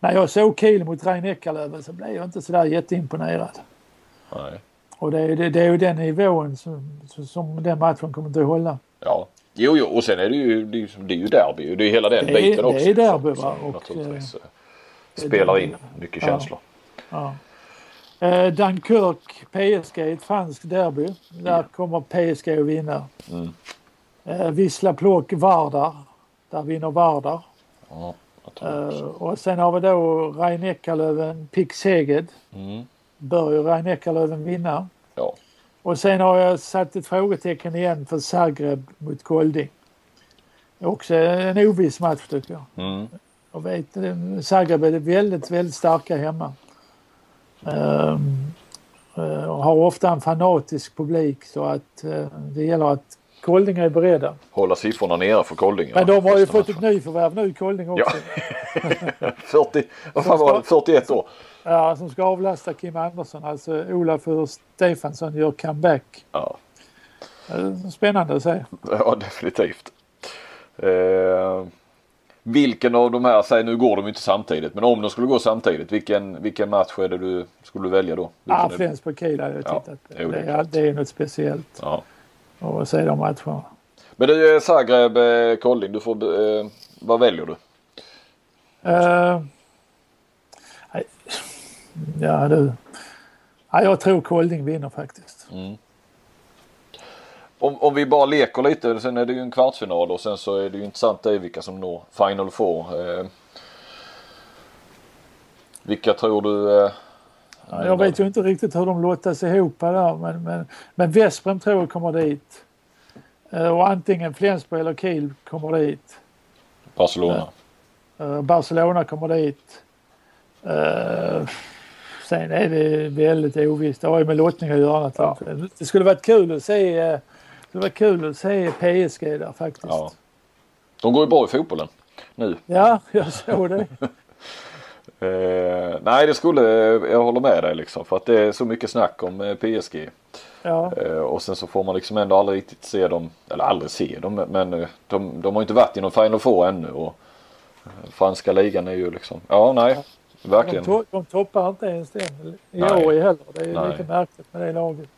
när jag såg Kiel mot Eckerlöven så blev jag inte sådär jätteimponerad. Nej. Och det är, det, det är ju den nivån som, som den matchen kommer att hålla. Ja. Jo, jo, och sen är det ju, det är, ju- det är ju derby. Det är hela den Det är- biten det också. är derby, va, och, spelar in mycket känslor. Ja. Eh, Dunkirk, PSG, ett franskt derby. Där kommer PSG att vinna. Mm. Eh, Wisla Plock, Vardar. Där vinner Vardar. Ja. Eh, och sen har vi då Rhein Eckerlöven, Pick Seged. Mm. Bör ju Rhein Eckerlöven vinna. Ja. Och sen har jag satt ett frågetecken igen för Zagreb mot Kolding. Också en oviss match tycker jag. Mm. Jag vet, Zagreb är väldigt, väldigt starka hemma. Eh, och har ofta en fanatisk publik så att eh, det gäller att Kolding är beredda. Hålla siffrorna nere för Kolding. Men de har ju fått ett nyförvärv nu, Kolding Ja. också. 40, vad fan var det? 41 år. Ja, som ska avlasta Kim Andersson. Alltså Olafur Stefansson gör comeback. Ja, Eh, Spännande att se. ja definitivt. Eh, vilken av de här, säg nu går de inte samtidigt, men om de skulle gå samtidigt, vilken, vilken match är det du skulle du välja då? Vilken Ja? Flensburg-Kiel hade jag Ja, tittat på. jo, det är det, är, något speciellt Ja. att se de matcherna. Men du Zagreb, eh, Kolding, du får, eh, vad väljer du? Uh, ja du. Ja, jag tror Kolding vinner faktiskt. Om, om vi bara leker lite, sen är det ju en kvartsfinal och sen så är det ju intressant det är vilka som når Final Four. Eh, vilka tror du? Eh, Ja, jag vet ju inte riktigt hur de lottas ihop där men, men, men Vesprem tror jag kommer dit. Eh, och antingen Flensburg eller Kiel kommer dit. Barcelona? Eh, Barcelona kommer dit. Eh, sen är det väldigt ovisst. Det har ju med lottning att göra. Det skulle varit kul att se, eh, det varit kul att se PSG där faktiskt. Ja. De går ju bra i fotbollen nu. Ja, jag såg det. Eh, nej det skulle, jag håller med dig liksom för att det är så mycket snack om eh, PSG. Ja, Eh, och sen så får man liksom ändå aldrig riktigt se dem, eller aldrig se dem men eh, de, de har inte varit i någon Final Four ännu och eh, franska ligan är ju liksom, ja nej, de, verkligen. to- de toppar inte ens den i Nej. år heller. Det är Nej. lite märkligt med det laget.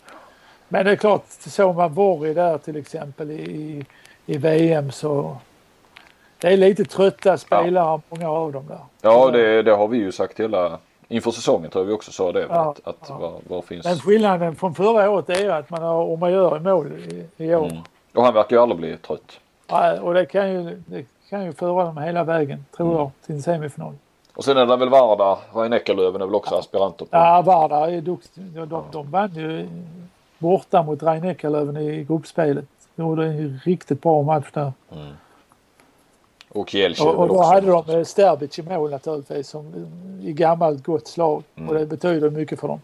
Men det är klart, såg man Borg där till exempel i, i VM så det är lite trötta spelare, många av dem där. Ja det, det har vi ju sagt hela, inför säsongen tror jag vi också sa det. Ja, att att ja. Vad, vad finns. Men skillnaden från förra året är att man har om man gör i mål i, i år. Mm. Och han verkar ju aldrig bli trött. Ja, och det kan, ju, det kan ju föra dem hela vägen, tror Mm. jag, till en semifinal. Och sen är det väl Varda, Rhein Eckerlöven är väl också aspiranter på. Ja, Varda är duktig. Ja, De, de vann ju borta mot Rhein Eckerlöven i gruppspelet. Gjorde en riktigt bra match där. Och Kielce Och, och då också. hade de eh, Sterbic i mål naturligtvis som i gammalt gott slag. Mm. Och det betyder mycket för dem.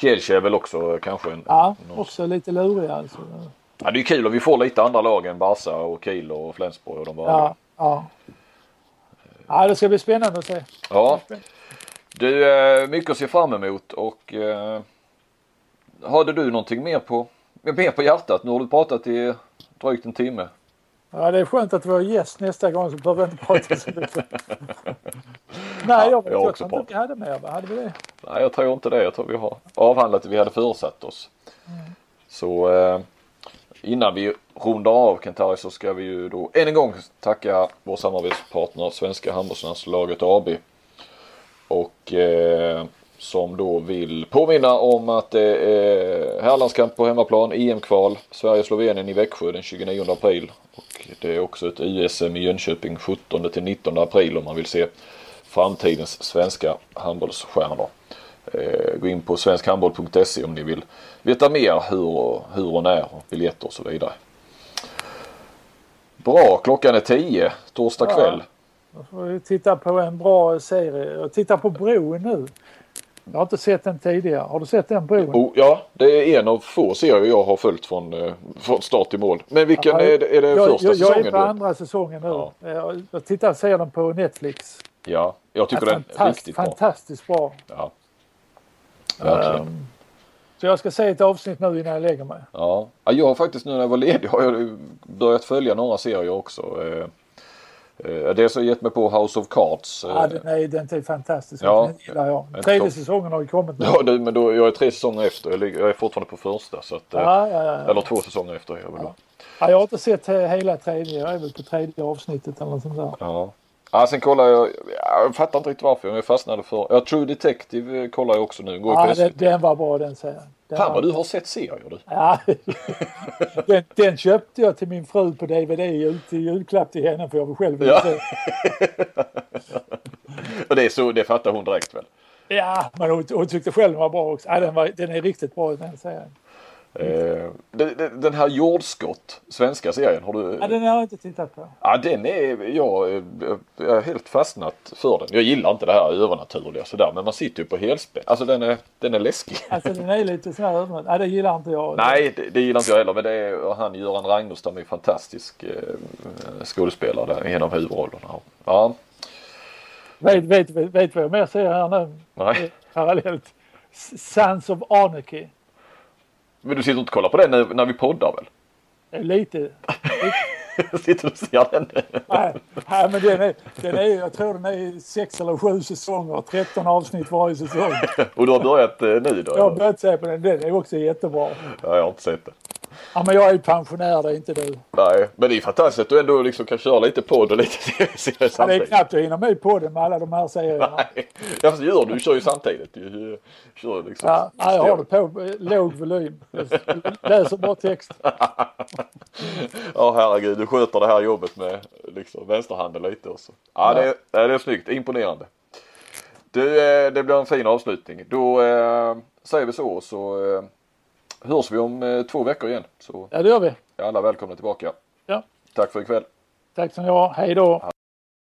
Kielce är väl också kanske en... Ja, någon- också lite luriga alltså. ja det är kul om vi får lite andra lag än Barca och Kiel och Flensburg och de var Ja, ja. Ja, det ska bli spännande att se. Ja. Du, eh, mycket att se fram emot och eh, hade du någonting mer på, mer på hjärtat? Nu har du pratat i drygt en timme. Ja, det är skönt att vi har gäst nästa gång så behöver vi inte prata så mycket. Nej, jag vet jag jag också tror inte hade mer. Hade vi det? Nej, jag tror inte det. Jag tror vi har avhandlat det vi hade förutsatt oss. Så eh, innan vi rundar av Kentari så ska vi ju då än en gång tacka vår samarbetspartner Svenska Handbollslandslaget AB. Och eh, som då vill påminna om att det är herrlandskamp på hemmaplan, EM-kval, Sverige-Slovenien i Växjö den 29 april. Och det är också ett USM i Jönköping 17 till 19 april om man vill se framtidens svenska handbollsstjärnor. Eh, gå in på svenskhandboll.se om ni vill veta mer hur och, hur och när och biljetter och så vidare. Bra, klockan är 10 torsdag Ja. kväll. Då får vi titta på en bra serie. Jag tittar på Bron nu. Jag har inte sett den tidigare. Har du sett den Bron? Oh, ja, det är en av få serier jag har följt från, eh, från start till mål. Men vilken Ja, är är det jag, första jag, jag säsongen? är på andra säsongen nu. Ja. Jag, jag tittar, ser den på Netflix. Ja, jag tycker den är riktigt bra. Fantastiskt bra. Ja. Verkligen. Ehm, så jag ska se ett avsnitt nu innan jag lägger mig. Ja. ja, jag har faktiskt nu när jag var ledig har jag börjat följa några serier också. Eh, eh, har jag gett mig på House of Cards. eh, Ja, den, är, den är fantastisk. Ja. Den gillar jag. Tredje säsongen har ju kommit nu. Ja, du, men då, jag är tre säsonger efter. Jag, ligger, jag är fortfarande på första. Så att, eh, Ja, ja, ja, Eller två säsonger efter. Jag, vill Ja, jag har inte sett he- hela tredje. Jag är väl på tredje avsnittet eller något sånt där. ja. Ja, sen kollar jag, jag fattar inte riktigt varför jag fastnade för, ja True Detective kollar jag också nu. Går Ja, på den, var bra den serien. Den Fan vad du har sett serier du. Ja, den, den köpte jag till min fru på DVD ute i julklapp till henne för jag var själv Ja. Och det är så, det fattar hon direkt väl. Ja, men hon, hon tyckte själv den var bra också. Ja, den, var, den är riktigt bra den serien. Det- den här Jordskott, svenska serien, har du? Ja, den har jag inte tittat på. Ja den är, jag, eh, jag är helt fastnat för den. Jag gillar inte det här övernaturliga sådär men man sitter ju på helspänn. Alltså den är, den är läskig. Alltså den är lite sån här. Ja, det gillar inte jag. Nej det, det gillar inte jag heller men det är, han Göran Ragnerstam är fantastisk eh, skådespelare en av huvudrollerna. Ja, Vet, vet, vet, vet vad jag mer ser här nu? nej. Parallellt. Sons of Anarchy. Men du sitter inte och kollar på den när, när vi poddar väl? Det lite... sitter du och ser den? Nej, nej men den är, den är, jag tror den är sex eller sju säsonger. 13 avsnitt varje säsong. och du har börjat eh, nu då? Jag har börjat se på den. Den är också jättebra. Ja, jag har inte sett det. Ja, men jag är ju pensionär, det är inte du. Nej, men det är fantastiskt att du ändå liksom kan köra lite podd och lite tv-serier Ja, det är samtidigt. knappt jag hinner med på det med alla de här serierna. Nej, ja, fast gör du. Du kör ju samtidigt. Du kör liksom. Ja, nej, jag har det på låg volym. Läser bara text. Ja herregud, du sköter det här jobbet med liksom vänsterhanden lite också. Ja, det, är, ja, det är snyggt, imponerande. Du, eh, det blir en fin avslutning. Då eh, säger vi så så eh, hörs vi om eh, två veckor igen. Så Ja, det gör vi. är alla välkomna tillbaka. Ja. Tack för ikväll. Tack så mycket. Hej då.